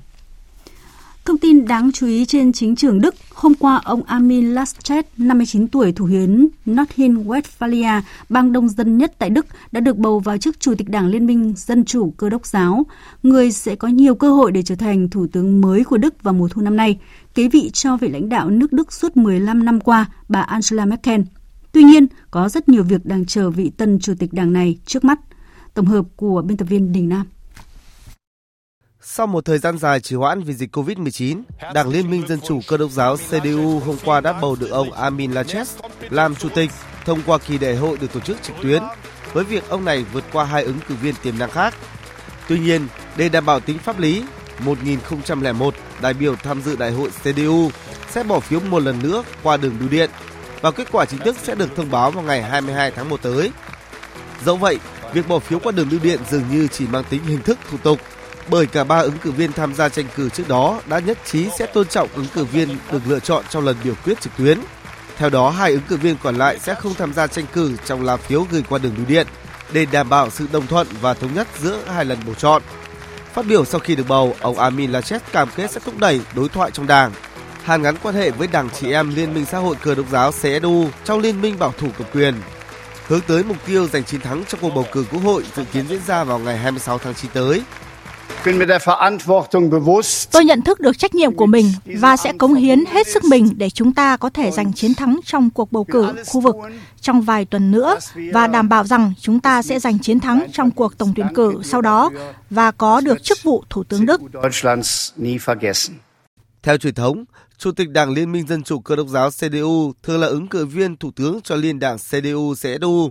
Thông tin đáng chú ý trên chính trường Đức, hôm qua ông Armin Laschet, 59 tuổi, thủ hiến Nordrhein-Westphalia, bang đông dân nhất tại Đức, đã được bầu vào chức Chủ tịch Đảng Liên minh Dân chủ Cơ đốc giáo. Người sẽ có nhiều cơ hội để trở thành Thủ tướng mới của Đức vào mùa thu năm nay, kế vị cho vị lãnh đạo nước Đức suốt 15 năm qua, bà Angela Merkel. Tuy nhiên, có rất nhiều việc đang chờ vị tân chủ tịch đảng này trước mắt. Tổng hợp của biên tập viên Đình Nam. Sau một thời gian dài trì hoãn vì dịch COVID-19, Đảng Liên minh Dân chủ Cơ đốc giáo CDU hôm qua đã bầu được ông Armin Laschet làm chủ tịch thông qua kỳ đại hội được tổ chức trực tuyến, với việc ông này vượt qua hai ứng cử viên tiềm năng khác. Tuy nhiên, để đảm bảo tính pháp lý, 1001 đại biểu tham dự đại hội CDU sẽ bỏ phiếu một lần nữa qua đường bưu điện và kết quả chính thức sẽ được thông báo vào ngày 22 tháng 1 tới. Dẫu vậy, việc bỏ phiếu qua đường bưu điện dường như chỉ mang tính hình thức thủ tục bởi cả ba ứng cử viên tham gia tranh cử trước đó đã nhất trí sẽ tôn trọng ứng cử viên được lựa chọn trong lần biểu quyết trực tuyến. Theo đó, hai ứng cử viên còn lại sẽ không tham gia tranh cử trong lá phiếu gửi qua đường bưu điện để đảm bảo sự đồng thuận và thống nhất giữa hai lần bầu chọn. Phát biểu sau khi được bầu, ông Amin Laschet cam kết sẽ thúc đẩy đối thoại trong đảng hàn gắn quan hệ với Đảng Chị em Liên minh Xã hội Cơ đốc giáo CSU trong Liên minh Bảo thủ cầm quyền, hướng tới mục tiêu giành chiến thắng trong cuộc bầu cử quốc hội dự kiến diễn ra vào ngày 26 tháng 9 tới. Tôi nhận thức được trách nhiệm của mình và sẽ cống hiến hết sức mình để chúng ta có thể giành chiến thắng trong cuộc bầu cử khu vực trong vài tuần nữa và đảm bảo rằng chúng ta sẽ giành chiến thắng trong cuộc tổng tuyển cử sau đó và có được chức vụ Thủ tướng Đức. Theo truyền thống, Chủ tịch Đảng Liên minh Dân chủ Cơ đốc giáo CDU thường là ứng cử viên thủ tướng cho liên đảng CDU-CSU.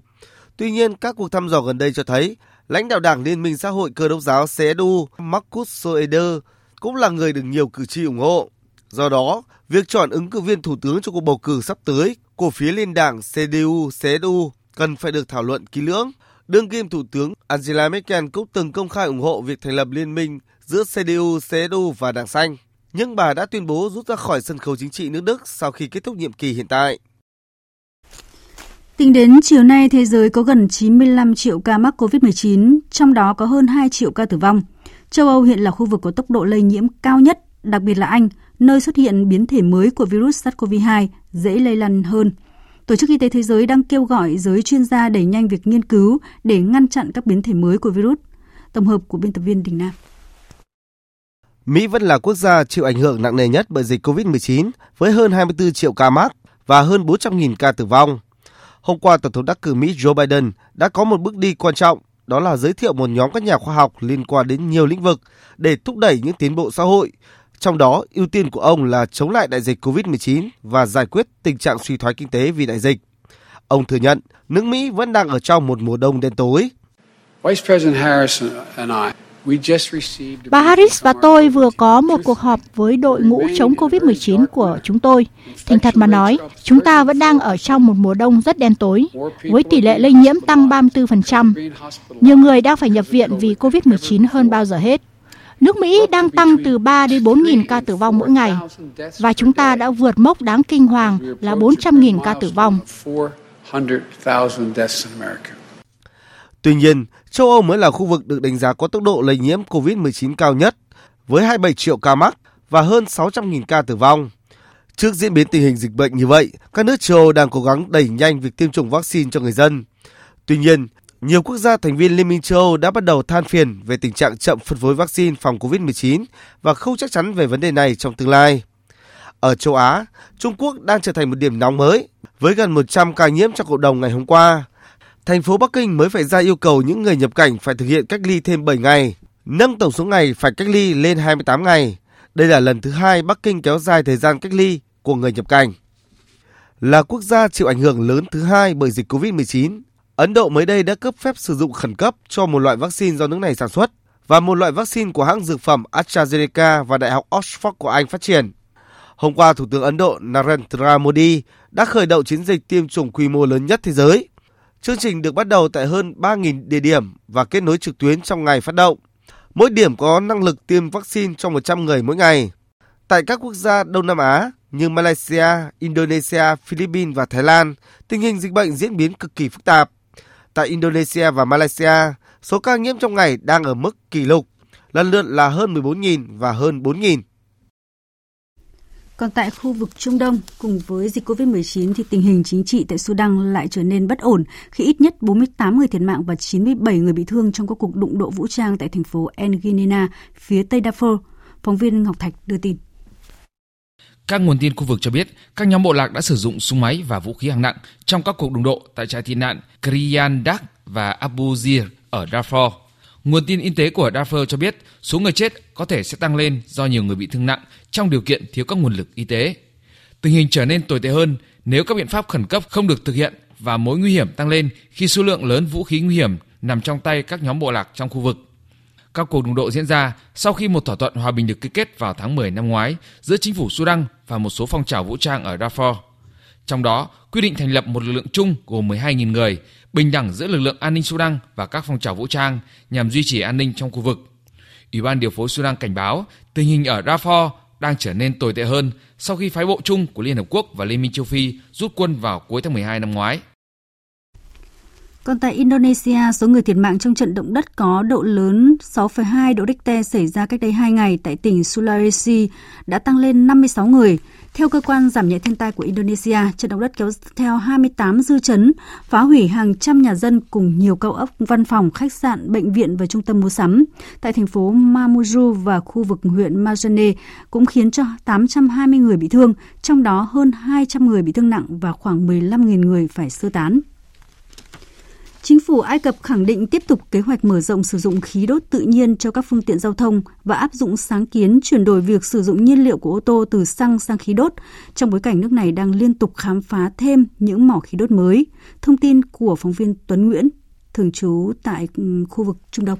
Tuy nhiên, các cuộc thăm dò gần đây cho thấy lãnh đạo Đảng Liên minh Xã hội Cơ đốc giáo CSU Markus Söder cũng là người được nhiều cử tri ủng hộ. Do đó, việc chọn ứng cử viên thủ tướng cho cuộc bầu cử sắp tới của phía liên đảng CDU-CSU cần phải được thảo luận kỹ lưỡng. Đương kim Thủ tướng Angela Merkel cũng từng công khai ủng hộ việc thành lập liên minh giữa CDU, CSU và Đảng Xanh, nhưng bà đã tuyên bố rút ra khỏi sân khấu chính trị nước Đức sau khi kết thúc nhiệm kỳ hiện tại. Tính đến chiều nay, thế giới có gần 95 triệu ca mắc COVID-19, trong đó có hơn 2 triệu ca tử vong. Châu Âu hiện là khu vực có tốc độ lây nhiễm cao nhất, đặc biệt là Anh, nơi xuất hiện biến thể mới của virus SARS-CoV-2 dễ lây lan hơn. Tổ chức Y tế Thế giới đang kêu gọi giới chuyên gia đẩy nhanh việc nghiên cứu để ngăn chặn các biến thể mới của virus. Tổng hợp của biên tập viên Đình Nam. Mỹ vẫn là quốc gia chịu ảnh hưởng nặng nề nhất bởi dịch COVID-19 với hơn 24 triệu ca mắc và hơn 400.000 ca tử vong. Hôm qua, Tổng thống đắc cử Mỹ Joe Biden đã có một bước đi quan trọng, đó là giới thiệu một nhóm các nhà khoa học liên quan đến nhiều lĩnh vực để thúc đẩy những tiến bộ xã hội. Trong đó, ưu tiên của ông là chống lại đại dịch COVID-19 và giải quyết tình trạng suy thoái kinh tế vì đại dịch. Ông thừa nhận nước Mỹ vẫn đang ở trong một mùa đông đen tối. Vice President Harris and I Bà Harris và tôi vừa có một cuộc họp với đội ngũ chống COVID-19 của chúng tôi. Thành thật mà nói, chúng ta vẫn đang ở trong một mùa đông rất đen tối, với tỷ lệ lây nhiễm tăng 34%. Nhiều người đang phải nhập viện vì COVID-19 hơn bao giờ hết. Nước Mỹ đang tăng từ 3 đến 4 nghìn ca tử vong mỗi ngày, và chúng ta đã vượt mốc đáng kinh hoàng là 400 nghìn ca tử vong. Tuy nhiên, châu Âu mới là khu vực được đánh giá có tốc độ lây nhiễm COVID-19 cao nhất, với 27 triệu ca mắc và hơn 600.000 ca tử vong. Trước diễn biến tình hình dịch bệnh như vậy, các nước châu Âu đang cố gắng đẩy nhanh việc tiêm chủng vaccine cho người dân. Tuy nhiên, nhiều quốc gia thành viên Liên minh châu Âu đã bắt đầu than phiền về tình trạng chậm phân phối vaccine phòng COVID-19 và không chắc chắn về vấn đề này trong tương lai. Ở châu Á, Trung Quốc đang trở thành một điểm nóng mới, với gần 100 ca nhiễm trong cộng đồng ngày hôm qua thành phố Bắc Kinh mới phải ra yêu cầu những người nhập cảnh phải thực hiện cách ly thêm 7 ngày, nâng tổng số ngày phải cách ly lên 28 ngày. Đây là lần thứ hai Bắc Kinh kéo dài thời gian cách ly của người nhập cảnh. Là quốc gia chịu ảnh hưởng lớn thứ hai bởi dịch COVID-19, Ấn Độ mới đây đã cấp phép sử dụng khẩn cấp cho một loại vaccine do nước này sản xuất và một loại vaccine của hãng dược phẩm AstraZeneca và Đại học Oxford của Anh phát triển. Hôm qua, Thủ tướng Ấn Độ Narendra Modi đã khởi động chiến dịch tiêm chủng quy mô lớn nhất thế giới Chương trình được bắt đầu tại hơn 3.000 địa điểm và kết nối trực tuyến trong ngày phát động. Mỗi điểm có năng lực tiêm vaccine cho 100 người mỗi ngày. Tại các quốc gia Đông Nam Á như Malaysia, Indonesia, Philippines và Thái Lan, tình hình dịch bệnh diễn biến cực kỳ phức tạp. Tại Indonesia và Malaysia, số ca nhiễm trong ngày đang ở mức kỷ lục, lần lượt là hơn 14.000 và hơn 4.000. Còn tại khu vực Trung Đông, cùng với dịch COVID-19 thì tình hình chính trị tại Sudan lại trở nên bất ổn khi ít nhất 48 người thiệt mạng và 97 người bị thương trong các cuộc đụng độ vũ trang tại thành phố El phía tây Darfur. Phóng viên Ngọc Thạch đưa tin. Các nguồn tin khu vực cho biết các nhóm bộ lạc đã sử dụng súng máy và vũ khí hạng nặng trong các cuộc đụng độ tại trại tị nạn Kriyan Dak và Abu Zir ở Darfur. Nguồn tin y tế của Darfur cho biết số người chết có thể sẽ tăng lên do nhiều người bị thương nặng trong điều kiện thiếu các nguồn lực y tế. Tình hình trở nên tồi tệ hơn nếu các biện pháp khẩn cấp không được thực hiện và mối nguy hiểm tăng lên khi số lượng lớn vũ khí nguy hiểm nằm trong tay các nhóm bộ lạc trong khu vực. Các cuộc đụng độ diễn ra sau khi một thỏa thuận hòa bình được ký kết vào tháng 10 năm ngoái giữa chính phủ Sudan và một số phong trào vũ trang ở Darfur. Trong đó, quy định thành lập một lực lượng chung gồm 12.000 người, bình đẳng giữa lực lượng an ninh Sudan và các phong trào vũ trang nhằm duy trì an ninh trong khu vực. Ủy ban điều phối Sudan cảnh báo tình hình ở Darfur đang trở nên tồi tệ hơn sau khi phái bộ chung của Liên Hợp Quốc và Liên minh châu Phi rút quân vào cuối tháng 12 năm ngoái. Còn tại Indonesia, số người thiệt mạng trong trận động đất có độ lớn 6,2 độ Richter xảy ra cách đây 2 ngày tại tỉnh Sulawesi đã tăng lên 56 người. Theo cơ quan giảm nhẹ thiên tai của Indonesia, trận động đất kéo theo 28 dư chấn, phá hủy hàng trăm nhà dân cùng nhiều cao ốc, văn phòng, khách sạn, bệnh viện và trung tâm mua sắm. Tại thành phố Mamuju và khu vực huyện Majene cũng khiến cho 820 người bị thương, trong đó hơn 200 người bị thương nặng và khoảng 15.000 người phải sơ tán. Chính phủ Ai Cập khẳng định tiếp tục kế hoạch mở rộng sử dụng khí đốt tự nhiên cho các phương tiện giao thông và áp dụng sáng kiến chuyển đổi việc sử dụng nhiên liệu của ô tô từ xăng sang khí đốt, trong bối cảnh nước này đang liên tục khám phá thêm những mỏ khí đốt mới. Thông tin của phóng viên Tuấn Nguyễn, thường trú tại ừ, khu vực Trung Đông.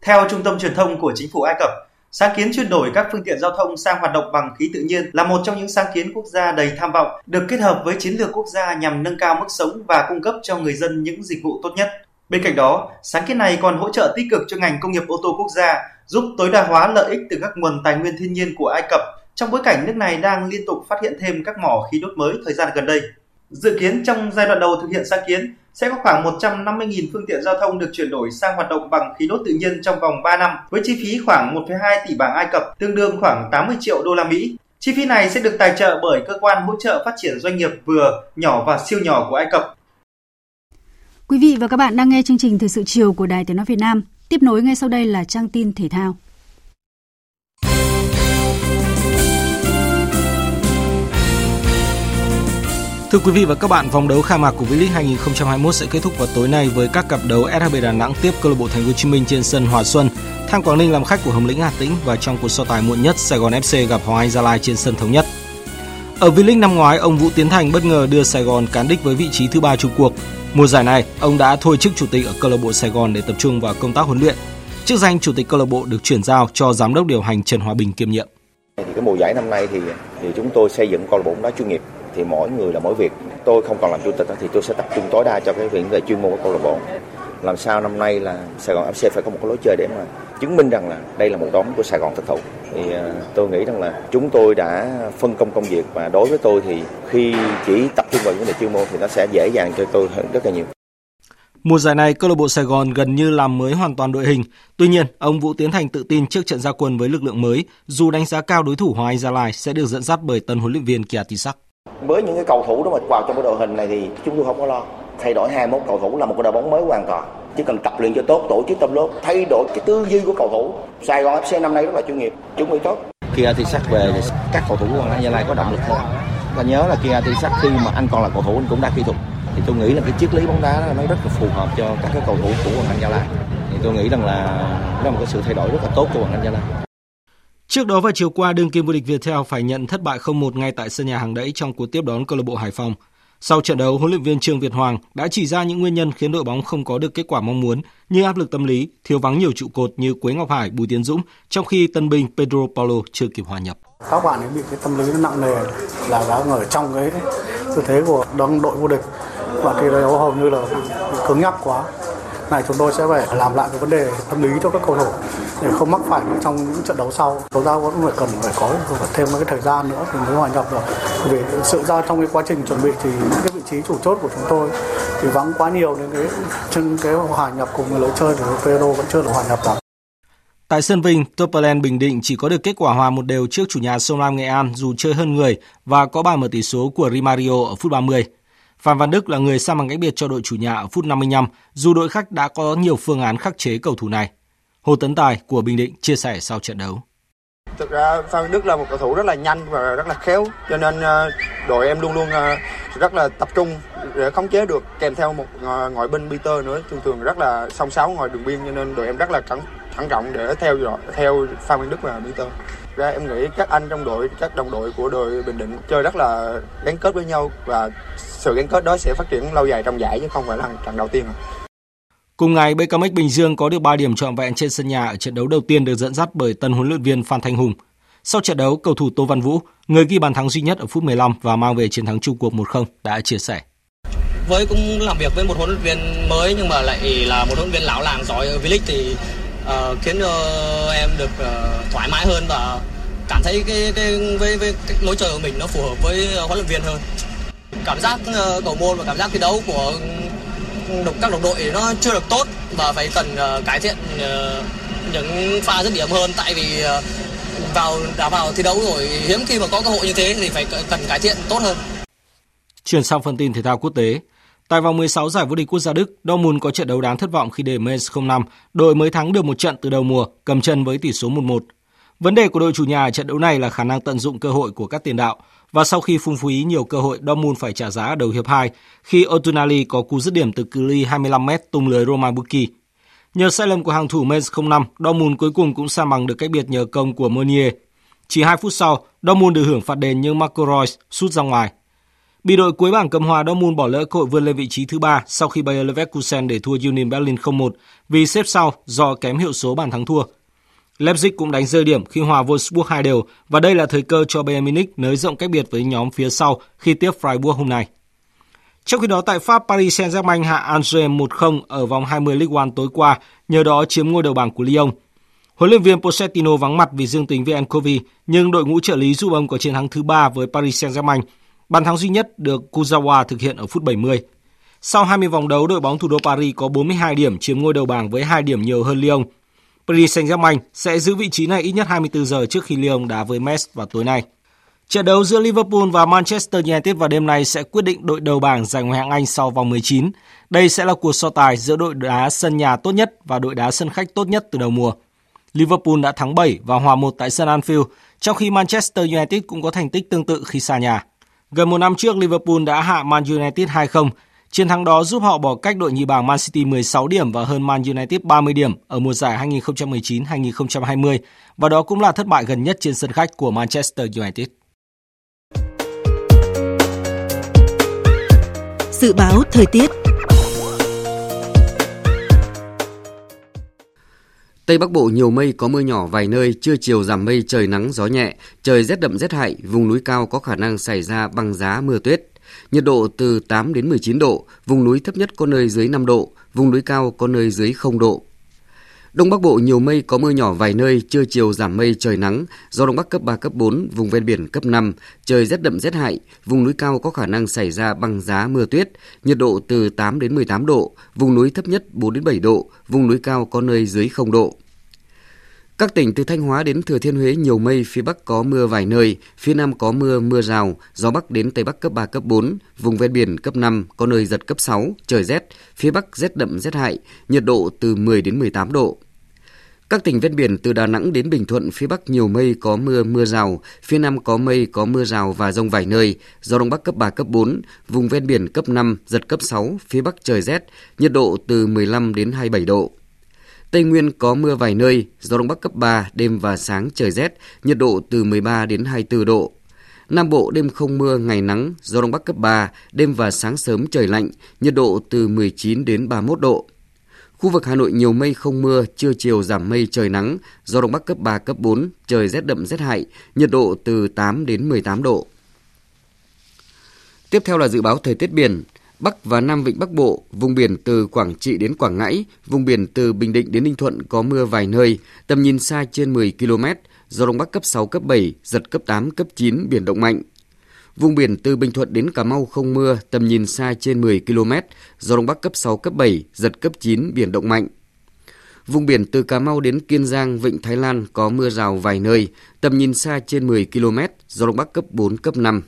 Theo Trung tâm Truyền thông của Chính phủ Ai Cập, Sáng kiến chuyển đổi các phương tiện giao thông sang hoạt động bằng khí tự nhiên là một trong những sáng kiến quốc gia đầy tham vọng, được kết hợp với chiến lược quốc gia nhằm nâng cao mức sống và cung cấp cho người dân những dịch vụ tốt nhất. Bên cạnh đó, sáng kiến này còn hỗ trợ tích cực cho ngành công nghiệp ô tô quốc gia, giúp tối đa hóa lợi ích từ các nguồn tài nguyên thiên nhiên của Ai Cập trong bối cảnh nước này đang liên tục phát hiện thêm các mỏ khí đốt mới thời gian gần đây. Dự kiến trong giai đoạn đầu thực hiện sáng kiến sẽ có khoảng 150.000 phương tiện giao thông được chuyển đổi sang hoạt động bằng khí đốt tự nhiên trong vòng 3 năm với chi phí khoảng 1,2 tỷ bảng Ai Cập, tương đương khoảng 80 triệu đô la Mỹ. Chi phí này sẽ được tài trợ bởi cơ quan hỗ trợ phát triển doanh nghiệp vừa, nhỏ và siêu nhỏ của Ai Cập. Quý vị và các bạn đang nghe chương trình Thời sự chiều của Đài Tiếng nói Việt Nam. Tiếp nối ngay sau đây là trang tin thể thao. Thưa quý vị và các bạn, vòng đấu khai mạc của V-League 2021 sẽ kết thúc vào tối nay với các cặp đấu SHB Đà Nẵng tiếp câu lạc bộ Thành phố Hồ Chí Minh trên sân Hòa Xuân, Than Quảng Ninh làm khách của Hồng Lĩnh Hà Tĩnh và trong cuộc so tài muộn nhất Sài Gòn FC gặp Hoàng Anh Gia Lai trên sân thống nhất. Ở V-League năm ngoái, ông Vũ Tiến Thành bất ngờ đưa Sài Gòn cán đích với vị trí thứ ba chung cuộc. Mùa giải này, ông đã thôi chức chủ tịch ở câu lạc bộ Sài Gòn để tập trung vào công tác huấn luyện. Chức danh chủ tịch câu lạc bộ được chuyển giao cho giám đốc điều hành Trần Hòa Bình kiêm nhiệm. Thì cái mùa giải năm nay thì thì chúng tôi xây dựng câu lạc bộ đá chuyên nghiệp thì mỗi người là mỗi việc. Tôi không còn làm chủ tịch thì tôi sẽ tập trung tối đa cho cái việc về chuyên môn của câu lạc bộ. Làm sao năm nay là Sài Gòn FC phải có một cái lối chơi để mà chứng minh rằng là đây là một đón của Sài Gòn thực thụ. Thì à, tôi nghĩ rằng là chúng tôi đã phân công công việc và đối với tôi thì khi chỉ tập trung vào vấn đề chuyên môn thì nó sẽ dễ dàng cho tôi hơn rất là nhiều. Mùa giải này, câu lạc bộ Sài Gòn gần như làm mới hoàn toàn đội hình. Tuy nhiên, ông Vũ Tiến Thành tự tin trước trận gia quân với lực lượng mới, dù đánh giá cao đối thủ Hoàng Anh Gia Lai sẽ được dẫn dắt bởi tân huấn luyện viên Kia Tisak. Với những cái cầu thủ đó mà vào trong cái đội hình này thì chúng tôi không có lo. Thay đổi 21 cầu thủ là một cái đội bóng mới hoàn toàn. Chỉ cần tập luyện cho tốt, tổ chức tâm lớp, thay đổi cái tư duy của cầu thủ. Sài Gòn FC năm nay rất là chuyên nghiệp, chuẩn bị tốt. Kia Tisak về thì các cầu thủ của Hoàng Gia Lai có động lực hơn. Ta nhớ là Kia Tisak khi mà anh còn là cầu thủ anh cũng đã kỹ thuật thì tôi nghĩ là cái triết lý bóng đá nó rất là phù hợp cho các cái cầu thủ của Hoàng Anh Gia Lai. Thì tôi nghĩ rằng là đó là một cái sự thay đổi rất là tốt cho Hoàng Anh Gia Lai. Trước đó vào chiều qua, đương kim vô địch Viettel phải nhận thất bại 0-1 ngay tại sân nhà hàng đẫy trong cuộc tiếp đón câu lạc bộ Hải Phòng. Sau trận đấu, huấn luyện viên Trương Việt Hoàng đã chỉ ra những nguyên nhân khiến đội bóng không có được kết quả mong muốn như áp lực tâm lý, thiếu vắng nhiều trụ cột như Quế Ngọc Hải, Bùi Tiến Dũng, trong khi tân binh Pedro Paulo chưa kịp hòa nhập. Các bạn ấy bị cái tâm lý nó nặng nề là đã ở trong cái tư thế của đương đội vô địch và kỳ đó hầu như là cứng nhắc quá này chúng tôi sẽ phải làm lại cái vấn đề tâm lý cho các cầu thủ để không mắc phải trong những trận đấu sau. Chúng ta cũng phải cần phải có phải thêm một cái thời gian nữa thì mới hòa nhập được. Vì sự ra trong cái quá trình chuẩn bị thì những cái vị trí chủ chốt của chúng tôi thì vắng quá nhiều nên cái chân cái hòa nhập cùng người lối chơi của Pedro vẫn chưa được hòa nhập lắm. Tại sân Vinh, Topalen Bình Định chỉ có được kết quả hòa một đều trước chủ nhà Sông Lam Nghệ An dù chơi hơn người và có bàn mở tỷ số của Rimario ở phút 30. Phan Văn Đức là người sang bằng cách biệt cho đội chủ nhà ở phút 55, dù đội khách đã có nhiều phương án khắc chế cầu thủ này. Hồ Tấn Tài của Bình Định chia sẻ sau trận đấu. Thực ra Phan Đức là một cầu thủ rất là nhanh và rất là khéo, cho nên ờ, đội em luôn luôn ờ, rất là tập trung để khống chế được kèm theo một ờ, ngoại binh Peter nữa thường thường rất là song sáo ngoài đường biên cho nên đội em rất là cẩn thận trọng để theo dõi theo Phan Văn Đức và Peter ra em nghĩ các anh trong đội các đồng đội của đội Bình Định chơi rất là gắn kết với nhau và sự gắn kết đó sẽ phát triển lâu dài trong giải chứ không phải là trận đầu tiên. Cùng ngày, BKMX Bình Dương có được 3 điểm trọn vẹn trên sân nhà ở trận đấu đầu tiên được dẫn dắt bởi tân huấn luyện viên Phan Thanh Hùng. Sau trận đấu, cầu thủ Tô Văn Vũ, người ghi bàn thắng duy nhất ở phút 15 và mang về chiến thắng chung cuộc 1-0 đã chia sẻ. Với cũng làm việc với một huấn luyện viên mới nhưng mà lại là một huấn luyện viên lão làng giỏi ở V-League thì uh, khiến cho em được uh, thoải mái hơn và cảm thấy cái cái với với cái lối chơi của mình nó phù hợp với huấn luyện viên hơn cảm giác uh, cầu môn và cảm giác thi đấu của đồng các đồng đội nó chưa được tốt và phải cần uh, cải thiện uh, những pha dứt điểm hơn tại vì uh, vào đã vào thi đấu rồi hiếm khi mà có cơ hội như thế thì phải cần cải thiện tốt hơn. Chuyển sang phần tin thể thao quốc tế. Tại vòng 16 giải vô địch quốc gia Đức, Dortmund có trận đấu đáng thất vọng khi để Mainz 05, đội mới thắng được một trận từ đầu mùa, cầm chân với tỷ số 1-1. Vấn đề của đội chủ nhà ở trận đấu này là khả năng tận dụng cơ hội của các tiền đạo và sau khi phung phí nhiều cơ hội, Dortmund phải trả giá ở đầu hiệp 2 khi Otunali có cú dứt điểm từ cự ly 25m tung lưới Roman Buki. Nhờ sai lầm của hàng thủ Mainz 05, Dortmund cuối cùng cũng sa bằng được cách biệt nhờ công của Meunier. Chỉ 2 phút sau, Dortmund được hưởng phạt đền nhưng Marco Reus sút ra ngoài. Bị đội cuối bảng cầm hòa Dortmund bỏ lỡ cơ hội vươn lên vị trí thứ ba sau khi Bayer Leverkusen để thua Union Berlin 0-1 vì xếp sau do kém hiệu số bàn thắng thua. Leipzig cũng đánh rơi điểm khi hòa Wolfsburg 2 đều và đây là thời cơ cho Bayern Munich nới rộng cách biệt với nhóm phía sau khi tiếp Freiburg hôm nay. Trong khi đó tại Pháp, Paris Saint-Germain hạ Angers 1-0 ở vòng 20 Ligue 1 tối qua, nhờ đó chiếm ngôi đầu bảng của Lyon. Huấn luyện viên Pochettino vắng mặt vì dương tính với nCoV, nhưng đội ngũ trợ lý giúp ông có chiến thắng thứ ba với Paris Saint-Germain. Bàn thắng duy nhất được Kuzawa thực hiện ở phút 70. Sau 20 vòng đấu, đội bóng thủ đô Paris có 42 điểm chiếm ngôi đầu bảng với 2 điểm nhiều hơn Lyon. Paris Saint-Germain sẽ giữ vị trí này ít nhất 24 giờ trước khi Lyon đá với Metz vào tối nay. Trận đấu giữa Liverpool và Manchester United vào đêm nay sẽ quyết định đội đầu bảng giành ngoại hạng Anh sau vòng 19. Đây sẽ là cuộc so tài giữa đội đá sân nhà tốt nhất và đội đá sân khách tốt nhất từ đầu mùa. Liverpool đã thắng 7 và hòa 1 tại sân Anfield, trong khi Manchester United cũng có thành tích tương tự khi xa nhà. Gần một năm trước, Liverpool đã hạ Man United 2-0. Chiến thắng đó giúp họ bỏ cách đội nhì bảng Man City 16 điểm và hơn Man United 30 điểm ở mùa giải 2019-2020 và đó cũng là thất bại gần nhất trên sân khách của Manchester United. Dự báo thời tiết Tây Bắc Bộ nhiều mây có mưa nhỏ vài nơi, trưa chiều giảm mây trời nắng gió nhẹ, trời rét đậm rét hại, vùng núi cao có khả năng xảy ra băng giá mưa tuyết. Nhiệt độ từ 8 đến 19 độ, vùng núi thấp nhất có nơi dưới 5 độ, vùng núi cao có nơi dưới 0 độ. Đông Bắc Bộ nhiều mây có mưa nhỏ vài nơi, trưa chiều giảm mây trời nắng, gió đông bắc cấp 3 cấp 4, vùng ven biển cấp 5, trời rét đậm rét hại, vùng núi cao có khả năng xảy ra băng giá mưa tuyết, nhiệt độ từ 8 đến 18 độ, vùng núi thấp nhất 4 đến 7 độ, vùng núi cao có nơi dưới 0 độ. Các tỉnh từ Thanh Hóa đến Thừa Thiên Huế nhiều mây, phía Bắc có mưa vài nơi, phía Nam có mưa, mưa rào, gió Bắc đến Tây Bắc cấp 3, cấp 4, vùng ven biển cấp 5, có nơi giật cấp 6, trời rét, phía Bắc rét đậm rét hại, nhiệt độ từ 10 đến 18 độ. Các tỉnh ven biển từ Đà Nẵng đến Bình Thuận, phía Bắc nhiều mây có mưa, mưa rào, phía Nam có mây có mưa rào và rông vài nơi, gió Đông Bắc cấp 3, cấp 4, vùng ven biển cấp 5, giật cấp 6, phía Bắc trời rét, nhiệt độ từ 15 đến 27 độ. Tây Nguyên có mưa vài nơi, gió Đông Bắc cấp 3, đêm và sáng trời rét, nhiệt độ từ 13 đến 24 độ. Nam Bộ đêm không mưa, ngày nắng, gió Đông Bắc cấp 3, đêm và sáng sớm trời lạnh, nhiệt độ từ 19 đến 31 độ. Khu vực Hà Nội nhiều mây không mưa, trưa chiều giảm mây trời nắng, gió Đông Bắc cấp 3, cấp 4, trời rét đậm rét hại, nhiệt độ từ 8 đến 18 độ. Tiếp theo là dự báo thời tiết biển. Bắc và Nam Vịnh Bắc Bộ, vùng biển từ Quảng Trị đến Quảng Ngãi, vùng biển từ Bình Định đến Ninh Thuận có mưa vài nơi, tầm nhìn xa trên 10 km, gió Đông Bắc cấp 6, cấp 7, giật cấp 8, cấp 9, biển động mạnh. Vùng biển từ Bình Thuận đến Cà Mau không mưa, tầm nhìn xa trên 10 km, gió Đông Bắc cấp 6, cấp 7, giật cấp 9, biển động mạnh. Vùng biển từ Cà Mau đến Kiên Giang, Vịnh Thái Lan có mưa rào vài nơi, tầm nhìn xa trên 10 km, gió Đông Bắc cấp 4, cấp 5.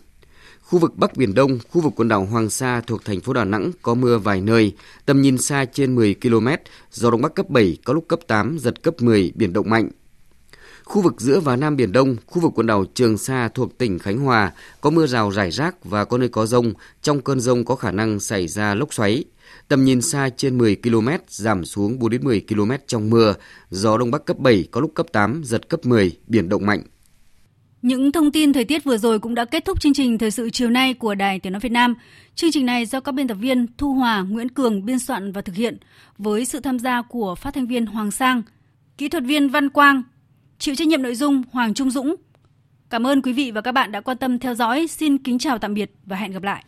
Khu vực Bắc Biển Đông, khu vực quần đảo Hoàng Sa thuộc thành phố Đà Nẵng có mưa vài nơi, tầm nhìn xa trên 10 km, gió Đông Bắc cấp 7, có lúc cấp 8, giật cấp 10, biển động mạnh. Khu vực giữa và Nam Biển Đông, khu vực quần đảo Trường Sa thuộc tỉnh Khánh Hòa có mưa rào rải rác và có nơi có rông. Trong cơn rông có khả năng xảy ra lốc xoáy. Tầm nhìn xa trên 10 km, giảm xuống 4 đến 10 km trong mưa. Gió Đông Bắc cấp 7, có lúc cấp 8, giật cấp 10, biển động mạnh. Những thông tin thời tiết vừa rồi cũng đã kết thúc chương trình thời sự chiều nay của Đài Tiếng nói Việt Nam. Chương trình này do các biên tập viên Thu Hòa, Nguyễn Cường biên soạn và thực hiện với sự tham gia của phát thanh viên Hoàng Sang, kỹ thuật viên Văn Quang, chịu trách nhiệm nội dung Hoàng Trung Dũng. Cảm ơn quý vị và các bạn đã quan tâm theo dõi. Xin kính chào tạm biệt và hẹn gặp lại.